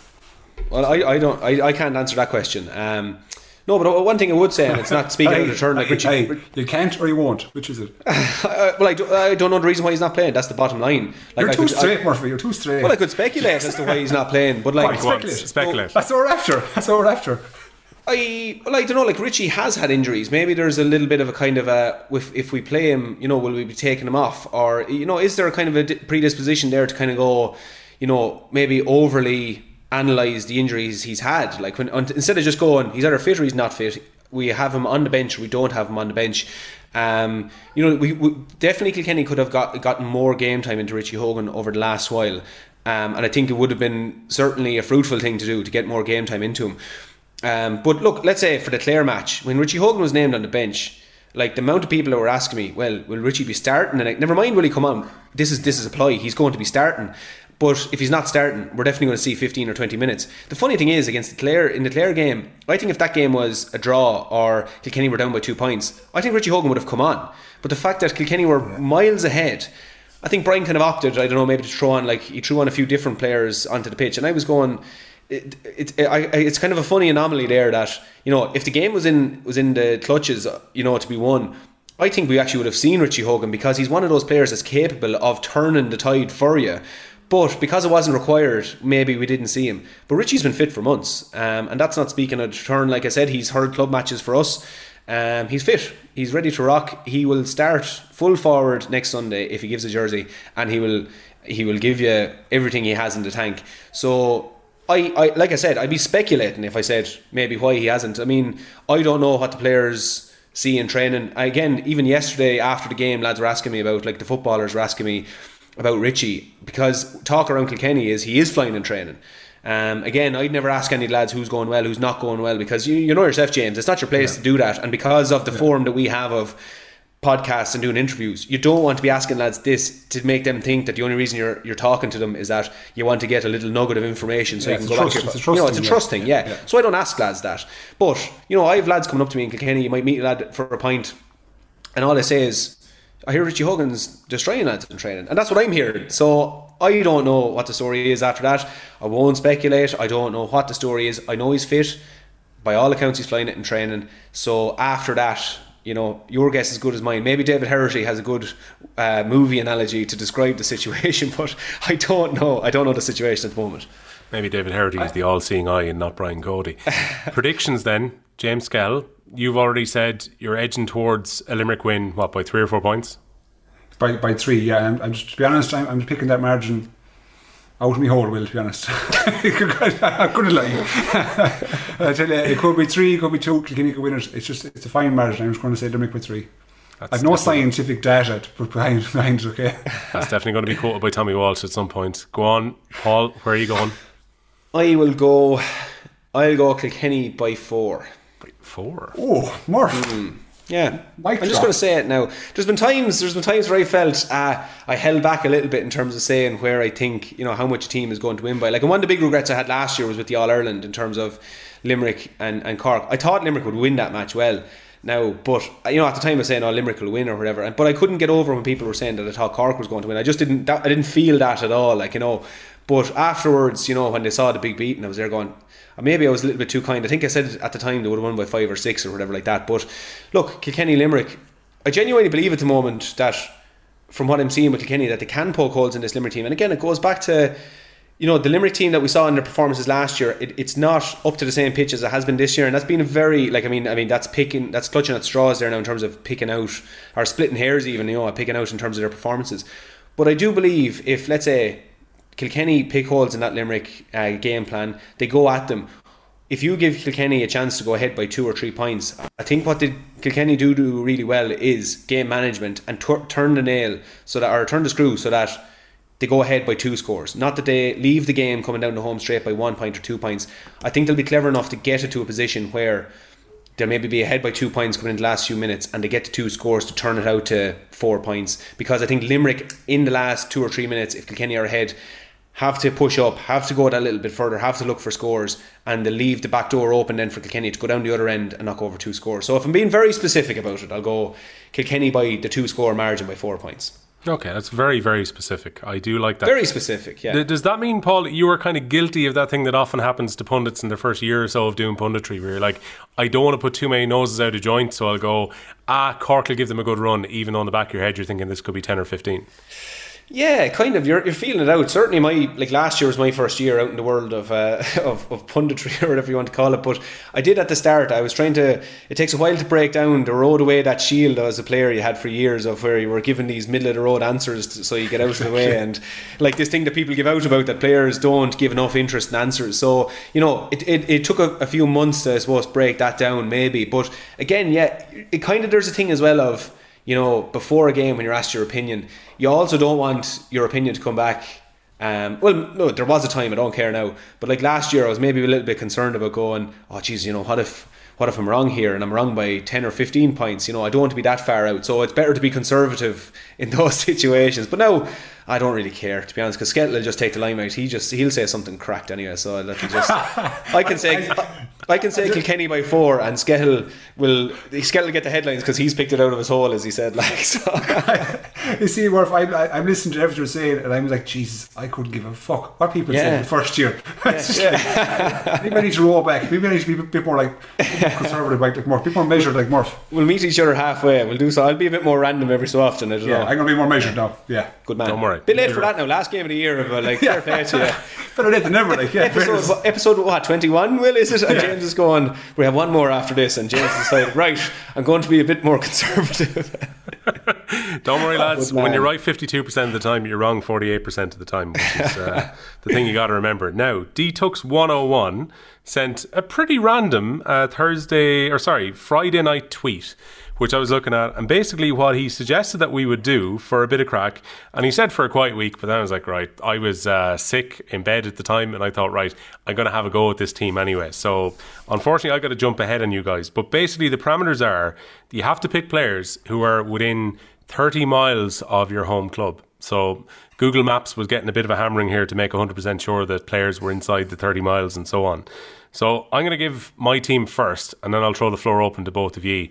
Well, I, I don't, I, I can't answer that question. Um, no, but one thing I would say, and it's not speaking out of turn, like Richie. Hey, you can't or you won't. Which is it? Well, I, do, I don't know the reason why he's not playing. That's the bottom line. Like You're I too could, straight, I, Murphy. You're too straight. well, I could speculate as to why he's not playing, but like, Right, Go on, Speculate. speculate. That's what we're after. That's what we're after. I well, I don't know. Like Richie has had injuries. Maybe there's a little bit of a kind of a if if we play him, you know, will we be taking him off, or you know, is there a kind of a predisposition there to kind of go, you know, maybe overly analyze the injuries he's had? Like when instead of just going, he's either fit or he's not fit. We have him on the bench, or we don't have him on the bench. Um, you know, we, we definitely Kilkenny could have got gotten more game time into Richie Hogan over the last while. Um, and I think it would have been certainly a fruitful thing to do to get more game time into him. Um, but look, let's say for the Clare match, when Richie Hogan was named on the bench, like the amount of people that were asking me, well, will Richie be starting? And like, never mind, will he come on? This is this is a ploy. He's going to be starting. But if he's not starting, we're definitely going to see 15 or 20 minutes. The funny thing is, against the Clare in the Clare game, I think if that game was a draw or Kilkenny were down by two points, I think Richie Hogan would have come on. But the fact that Kilkenny were miles ahead, I think Brian kind of opted, I don't know, maybe to throw on like he threw on a few different players onto the pitch, and I was going. It, it, I, I, it's kind of a funny anomaly there that you know if the game was in was in the clutches, you know, to be won, I think we actually would have seen Richie Hogan because he's one of those players that's capable of turning the tide for you. But because it wasn't required, maybe we didn't see him. But Richie's been fit for months, um, and that's not speaking of turn. Like I said, he's heard club matches for us. Um, he's fit. He's ready to rock. He will start full forward next Sunday if he gives a jersey, and he will he will give you everything he has in the tank. So I, I like I said, I'd be speculating if I said maybe why he hasn't. I mean, I don't know what the players see in training. Again, even yesterday after the game, lads were asking me about like the footballers were asking me about Richie because talk around Kilkenny is he is flying in training. Um, again, I'd never ask any lads who's going well, who's not going well, because you, you know yourself, James. It's not your place to do that, and because of the forum that we have of podcasts and doing interviews, you don't want to be asking lads this to make them think that the only reason you're you're talking to them is that you want to get a little nugget of information so Yeah, you can go trust- back to it's your, a you know, it's a trust thing, yeah. Yeah. So I don't ask lads that, but you know, I have lads coming up to me in Kilkenny. You might meet a lad for a pint, and all I say is, I hear Richie Hogan's destroying lads in training, and that's what I'm hearing. So I don't know what the story is after that. I won't speculate. I don't know what the story is. I know he's fit. By all accounts, he's flying it in training. So after that, you know, your guess is as good as mine. Maybe David Herity has a good uh, movie analogy to describe the situation, but I don't know. I don't know the situation at the moment. Maybe David Herity is the all-seeing eye and not Brian Cody. Predictions then, James Skell. You've already said you're edging towards a Limerick win. What by three or four points? By, by three, yeah. I'm, I'm just, to be honest, I'm, I'm picking that margin out of my hole, Will, to be honest. I couldn't lie. I tell you, it could be three, it could be two, Kilkenny could win it. It's just, it's a fine margin. I'm just going to say Limerick by three. That's I've no scientific data to put behind, behind it, okay? That's definitely going to be quoted by Tommy Walsh at some point. Go on, Paul. Where are you going? I will go. I'll go Kilkenny by four. By Four. Oh, Murph. Yeah, Mic I'm just going to say it now. There's been times, there's been times where I felt uh, I held back a little bit in terms of saying where I think you know how much a team is going to win by. Like, and one of the big regrets I had last year was with the All Ireland in terms of Limerick and, and Cork. I thought Limerick would win that match well. Now, but you know, at the time I was saying, "Oh, Limerick will win" or whatever, and- but I couldn't get over when people were saying that I thought Cork was going to win. I just didn't. That, I didn't feel that at all. Like you know, but afterwards, you know, when they saw the big beat, and I was there going, maybe I was a little bit too kind. I think I said at the time they would have won by five or six or whatever like that. But look, Kilkenny Limerick, I genuinely believe at the moment that from what I'm seeing with Kilkenny that they can poke holes in this Limerick team. And again, it goes back to you know the Limerick team that we saw in their performances last year. It, it's not up to the same pitch as it has been this year, and that's been a very like I mean I mean that's picking that's clutching at straws there now in terms of picking out or splitting hairs even you know picking out in terms of their performances. But I do believe if let's say Kilkenny pick holes in that Limerick uh, game plan, they go at them. if you give Kilkenny a chance to go ahead by two or three points, I think what did Kilkenny do do really well is game management and tur- turn the nail so that or turn the screw so that they go ahead by two scores. Not that they leave the game coming down the home straight by one point or two points. I think they'll be clever enough to get it to a position where they'll maybe be ahead by two points coming in the last few minutes and they get to two scores to turn it out to four points. Because I think Limerick in the last two or three minutes, if Kilkenny are ahead, have to push up, have to go that little bit further, have to look for scores, and they leave the back door open then for Kilkenny to go down the other end and knock over two scores. So if I'm being very specific about it, I'll go Kilkenny by the two score margin by four points. Okay, that's very, very specific. I do like that. Very specific, yeah. Does that mean, Paul, you were kind of guilty of that thing that often happens to pundits in their first year or so of doing punditry, where you're like, I don't want to put too many noses out of joint, so I'll go, ah, Cork will give them a good run, even on the back of your head you're thinking this could be 10 or 15. Yeah, kind of. You're, you're feeling it out. Certainly, my like last year was my first year out in the world of, uh, of of punditry or whatever you want to call it. But I did at the start. I was trying to. It takes a while to break down the road away that shield as a player you had for years of where you were given these middle of the road answers to, so you get out of the way and like this thing that people give out about that players don't give enough interest in answers. So you know, it it, it took a, a few months to I suppose break that down maybe. But again, yeah, it kind of there's a thing as well of you know, before a game when you're asked your opinion, you also don't want your opinion to come back. Um, well, no, there was a time I don't care now, but like last year, I was maybe a little bit concerned about going, oh, geez, you know, what if, what if I'm wrong here and I'm wrong by ten or fifteen points? You know, I don't want to be that far out, so it's better to be conservative in those situations. But now, I don't really care to be honest, because Skehill will just take the limelight. He just he'll say something cracked anyway, so I'll let him just. I can say. I can say Kilkenny by four, and Skehill will Skehill will get the headlines because he's picked it out of his hole, as he said. Like, so. you see, Murph, I'm, I'm listening to everything you're saying, and I'm like, Jesus, I couldn't give a fuck what people Yeah. said the first year. It's just like, maybe I need to roll back. Maybe I need to be a bit more like conservative, like, like Murph. Be more measured, like Murph. we'll meet each other halfway. We'll do so. I'll be a bit more random every so often. I don't Yeah, know. I'm going to be more measured now. Yeah. Good man. Don't worry. Bit late for that now. Last game of the year, but like fair play to you. Better late than never, like, yeah. episode, episode what 21 will is it and James is going we have one more after this and James decided right I'm going to be a bit more conservative Don't worry, lads. When you're right 52% of the time, you're wrong 48% of the time, which is uh, the thing you got to remember. Now, Dtux101 sent a pretty random uh, Thursday, or sorry, Friday night tweet, which I was looking at, and basically what he suggested that we would do for a bit of crack, and he said for a quiet week, but then I was like, right, I was uh, sick in bed at the time, and I thought, right, I'm going to have a go at this team anyway. So, unfortunately, I got to jump ahead on you guys. But basically, the parameters are you have to pick players who are within 30 miles of your home club. So Google Maps was getting a bit of a hammering here to make 100% sure that players were inside the 30 miles and so on. So I'm going to give my team first and then I'll throw the floor open to both of you.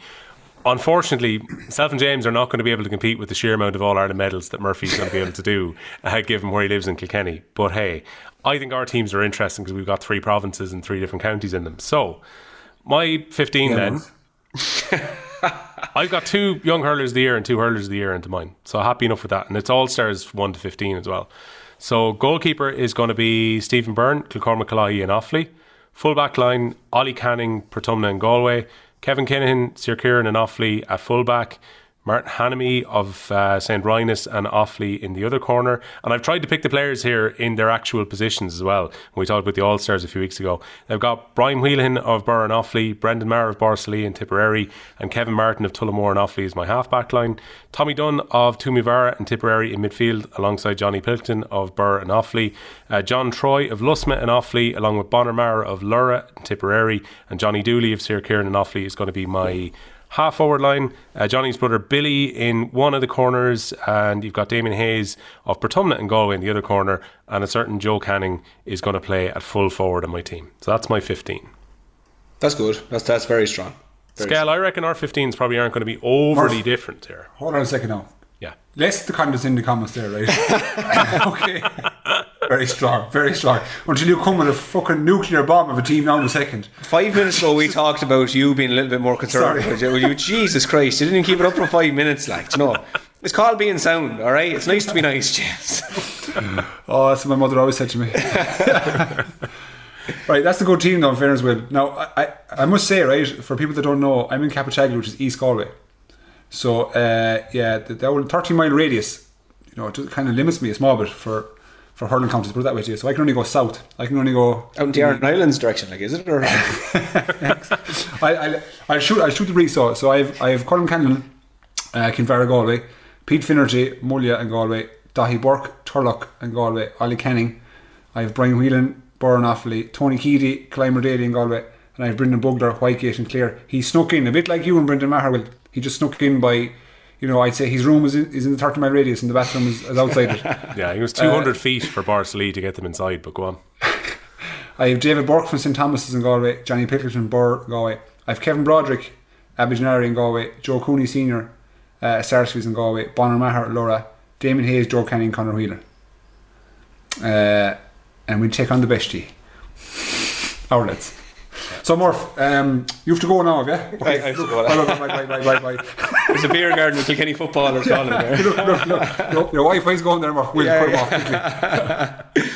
Unfortunately, Self and James are not going to be able to compete with the sheer amount of All Ireland medals that Murphy's going to be able to do, uh, given where he lives in Kilkenny. But hey, I think our teams are interesting because we've got three provinces and three different counties in them. So, my 15 Yeah, then. I've got two young hurlers of the year and two hurlers of the year into mine. So happy enough with that. And it's all stars 1 to 15 as well. So goalkeeper is going to be Stephen Byrne, Kilcormac, Killoughey and Offaly. Full back line, Ollie Canning, Portumna and Galway. Kevin Kinahan, Seir Kieran and Offaly at full back. Martin Hanamy of uh, St. Rynagh's and Offaly in the other corner. And I've tried to pick the players here in their actual positions as well. We talked about the All Stars a few weeks ago. They've got Brian Whelan of Birr and Offaly, Brendan Maher of Borrisoleigh and Tipperary, and Kevin Martin of Tullamore and Offaly is my half back line. Tommy Dunne of Toomevara and Tipperary in midfield, alongside Johnny Pilkington of Birr and Offaly. Uh, John Troy of Lusmagh and Offaly, along with Bonner Maher of Lorrha and Tipperary, and Johnny Dooley of Seir Kieran and Offaly is going to be my half forward line. Uh, Johnny's brother Billy in one of the corners, and you've got Damien Hayes of Portumna and Galway in the other corner, and a certain Joe Canning is going to play at full forward on my team. So that's my 15. that's good that's that's very strong very Scale, I reckon our 15s probably aren't going to be overly Murph. different here. Hold on a second now. Yeah. Less the comments in the comments there, right? okay. Very strong, very strong. Until you come with a fucking nuclear bomb of a team now in a second. Five minutes ago, we talked about you being a little bit more conservative. Sorry. You, Jesus Christ, you didn't keep it up for five minutes. Like, you know, it's called being sound. All right, it's nice to be nice, James. Oh, that's what my mother always said to me. right, that's the good team, though, in fairness, Will. Now, I, I, must say, right, for people that don't know, I'm in Cappataggle, which is East Galway. So, uh, yeah, the, the old 30 mile radius, you know, it just kind of limits me a small bit for, for hurling counties. Put it that way to you. So I can only go south. I can only go out in the Ireland Islands direction, like is it? Or I, I, I'll shoot. I'll shoot the brief. So, so I've I have Colm Callanan, uh, Kinvara Galway, Pete Finnerty, Mullagh and Galway, Daithí Burke, Turlock and Galway, Ollie Canning. I have Brian Whelan, Burren Offaly, Tony Keady, Killimordaly and Galway, and I have Brendan Bugler, Whitegate and Clare. He snuck in a bit like you and Brendan Maher will. He just snuck in by. You know, I'd say his room is in, is in the 30 mile radius and the bathroom is, is outside it. yeah, it was 200 feet for Barcelona to get them inside, but go on. I have David Burke from St Thomas's in Galway, Johnny Pilkington, Birr, Galway. I have Kevin Broderick, Abbeyknockmoy in Galway, Joe Cooney Senior, uh, Sarsfields in Galway, Bonner Maher, Lorrha, Damien Hayes, Joe Canning, Conor Whelan. Uh, and we take on the bestie. Our lads. So Murph, um, you have to go now, have you? Okay. I, I have to go now. Right, right, right, right, right. There's a beer garden with Kilkenny footballers calling there. look, look, look, look, your Wi-Fi's going there, Murph. We'll Yeah, put him yeah. off quickly.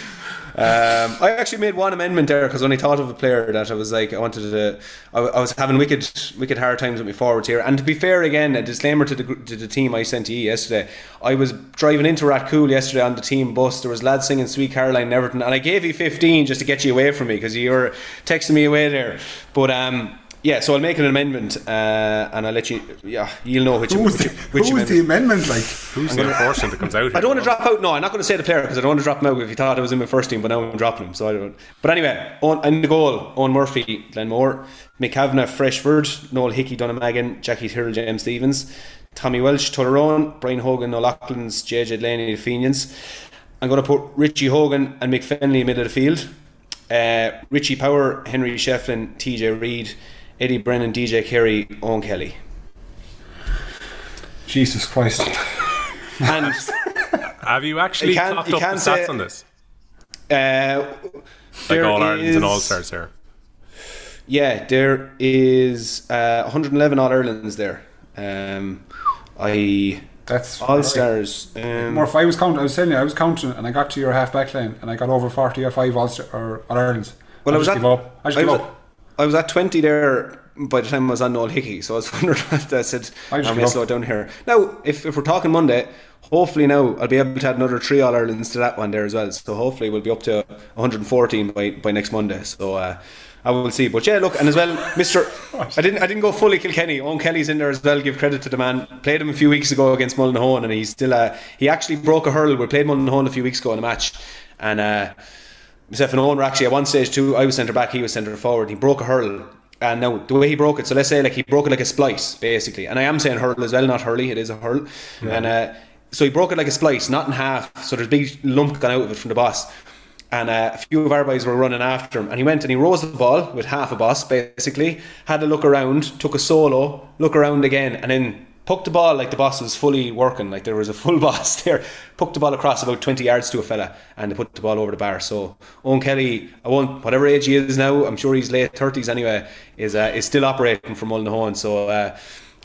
Um, I actually made one amendment there because when I thought of a player that I was like, I wanted to, I, I was having wicked, wicked hard times with my forwards here. And to be fair, again, a disclaimer to the to the team I sent to you yesterday. I was driving into Ratcool yesterday on the team bus. There was lads singing "Sweet Caroline" and Everton, and I gave you fifteen just to get you away from me because you were texting me away there. But um, yeah, so I'll make an amendment uh, and I'll let you. Yeah, you'll know which. Who's which, the, which who's the amendment like? Who's the enforcement that comes out here? I don't want to drop out. No, I'm not going to say the player because I don't want to drop him out if he thought I was in my first team, but now I'm dropping him. So I don't. But anyway, on in the goal, Eoin Murphy, Glenmore, Mick Kavanagh, Freshford, Noel Hickey, Dunnamaggin, Jackie Tyrrell, James Stephens, Tommy Walsh, Tullaroan, Brian Hogan, O'Loughlin's, JJ Delaney, the Fenians. I'm going to put Richie Hogan and Mick Fennelly in the middle of the field. Uh, Richie Power, Henry Shefflin, TJ Reid, Eddie Brennan, DJ Carey, Eoin Kelly. Jesus Christ. And Have you actually You can't- topped you up the can't stats say- on this? uh, Like All Ireland's and All Stars here. Yeah, there is uh, 111 All Irelands there. Um, I That's All Stars. Um, if I was counting. I was telling you, I was counting, and I got to your half back line, and I got over forty or five All or All Irelands. well, I was just at give up. I just I give was, up. I was at 20 there by the time I was on Noel Hickey, so I was wondering what I said. I give going to slow it down here. Now, if, if we're talking Monday, hopefully now I'll be able to add another three All Irelands to that one there as well. So hopefully we'll be up to 114 by, by next Monday. So uh, I will see. But yeah, look, and as well, Mister, I didn't I didn't go fully Kilkenny. Eoin Kelly's in there as well. Give credit to the man. Played him a few weeks ago against Mullinahone, and he's still uh, he actually broke a hurl. We played Mullinahone a few weeks ago in a match, and. Uh, myself and Eoin were actually at one stage too. I was centre back, he was centre forward. He broke a hurl, and now the way he broke it. So let's say like he broke it like a splice, basically. And I am saying hurl as well, not hurley. It is a hurl, and uh, so he broke it like a splice, not in half. So there's a big lump gone out of it from the boss. And uh, a few of our boys were running after him, and he went and he rose the ball with half a boss, basically. Had a look around, took a solo, look around again, and then pucked the ball like the boss was fully working, like there was a full boss there. Pucked the ball across about 20 yards to a fella and they put the ball over the bar. So Eoin Kelly, I won't, whatever age he is now, I'm sure he's late 30s anyway, is uh, is still operating for Mullinahone. So uh,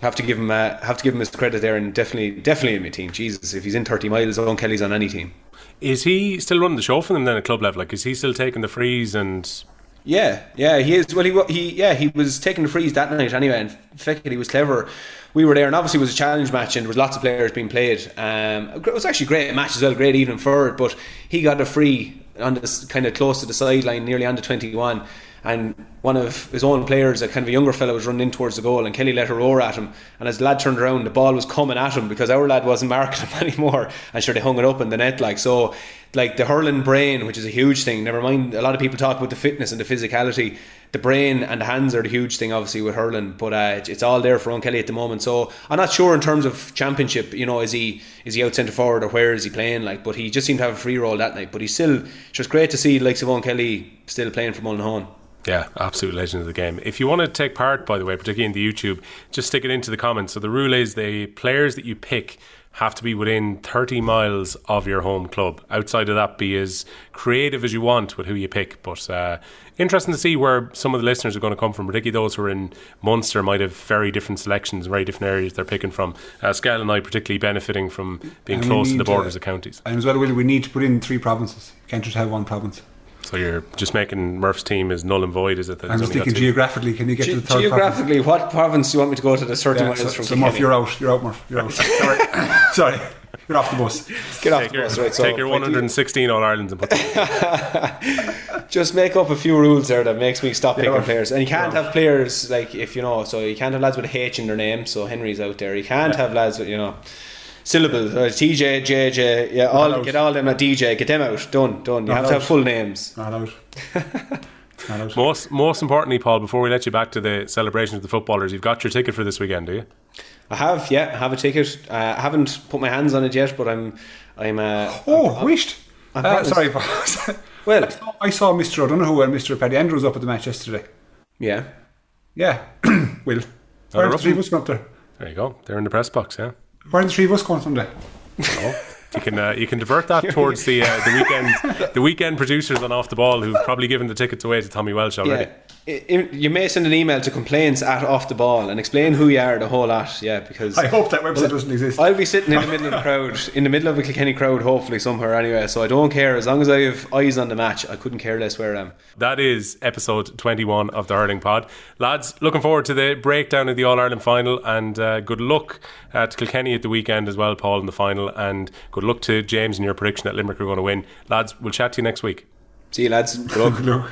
have to give him uh, have to give him his credit there and definitely definitely in my team. Jesus, if he's in 30 miles, Eoin Kelly's on any team. Is he still running the show for them then at club level? Like, is he still taking the frees and Yeah, yeah, he is. Well, he he yeah he was taking the frees that night anyway, and feck it, he was clever. We were there, and obviously it was a challenge match, and there was lots of players being played. Um, it was actually a great match as well, great evening for it. But he got a free on this kind of close to the sideline, nearly on the twenty one, and one of his own players, a kind of a younger fellow, was running in towards the goal, and Kelly let a roar at him. And as the lad turned around, the ball was coming at him because our lad wasn't marking him anymore, and sure they hung it up in the net like so. Like the hurling brain, which is a huge thing. Never mind, a lot of people talk about the fitness and the physicality. The brain and the hands are the huge thing, obviously, with hurling. But uh, it's- all there for Eoin Kelly at the moment. So I'm not sure in terms of championship. You know, is he is he out centre forward or where is he playing? Like, but he just seemed to have a free roll that night. But he's still just great to see the likes of Eoin Kelly still playing for Mullinahone. Yeah, absolute legend of the game. If you want to take part, by the way, particularly in the YouTube, just stick it into the comments. So the rule is the players that you pick have to be within 30 miles of your home club. Outside of that, be as creative as you want with who you pick. But uh, interesting to see where some of the listeners are going to come from, particularly those who are in Munster might have very different selections, very different areas they're picking from. Uh, Skell and I particularly benefiting from being And close to the borders uh, of counties. And as well, we need to put in three provinces. You can't just have one province. So you're just making Murph's team as null and void, is it? that I'm just thinking geographically, can you get Ge- to the third province? geographically, what province do you want me to go to? The 30 Yeah, miles so, from so Murph, you're out. You're out, Murph. You're out. Sorry. Sorry. Get off the bus. Get off Take the your, bus, right? So take your point 116 All Irelands and put them. just make up a few rules there that makes me stop picking players. And you can't well. have players like if you know, so you can't have lads with a H in their name. So Henry's out there. You can't have lads with you know syllables. Uh, TJ, JJ, yeah, all get all them at DJ. Get them out. Done, done. You Not have to have full names. Not out. Not out. Most, most importantly, Paul, before we let you back to the celebration of the footballers, you've got your ticket for this weekend, do you? I have, yeah, I have a ticket. Uh, I haven't put my hands on it yet, but I'm, I'm. Uh, Oh, wished. I'm Uh, proud. sorry. well, I saw Mr. O'Donoghue and Mr. Paddy Andrews up at the match yesterday. yeah. Yeah. Will. Where are the rough three of one. us going up there? There you go. They're in the press box, yeah. Where are the three of us going someday? You can uh, you can divert that towards the uh, the weekend the weekend producers on off the ball who've probably given the tickets away to Tommy Walsh already. Yeah. I- I- You may send an email to complaints at off the ball and explain who you are the whole lot. Yeah, because I hope that website doesn't exist. I'll be sitting in the middle of the crowd, in the middle of a Kilkenny crowd, hopefully somewhere anyway. So I don't care as long as I have eyes on the match. I couldn't care less where I am. That is episode 21 of the Hurling Pod. Lads, looking forward to the breakdown of the All Ireland final and uh, good luck uh, to Kilkenny at the weekend as well, Paul, in the final. And good luck to James in your prediction that Limerick are going to win. Lads, we'll chat to you next week. See you lads. Good luck. Look.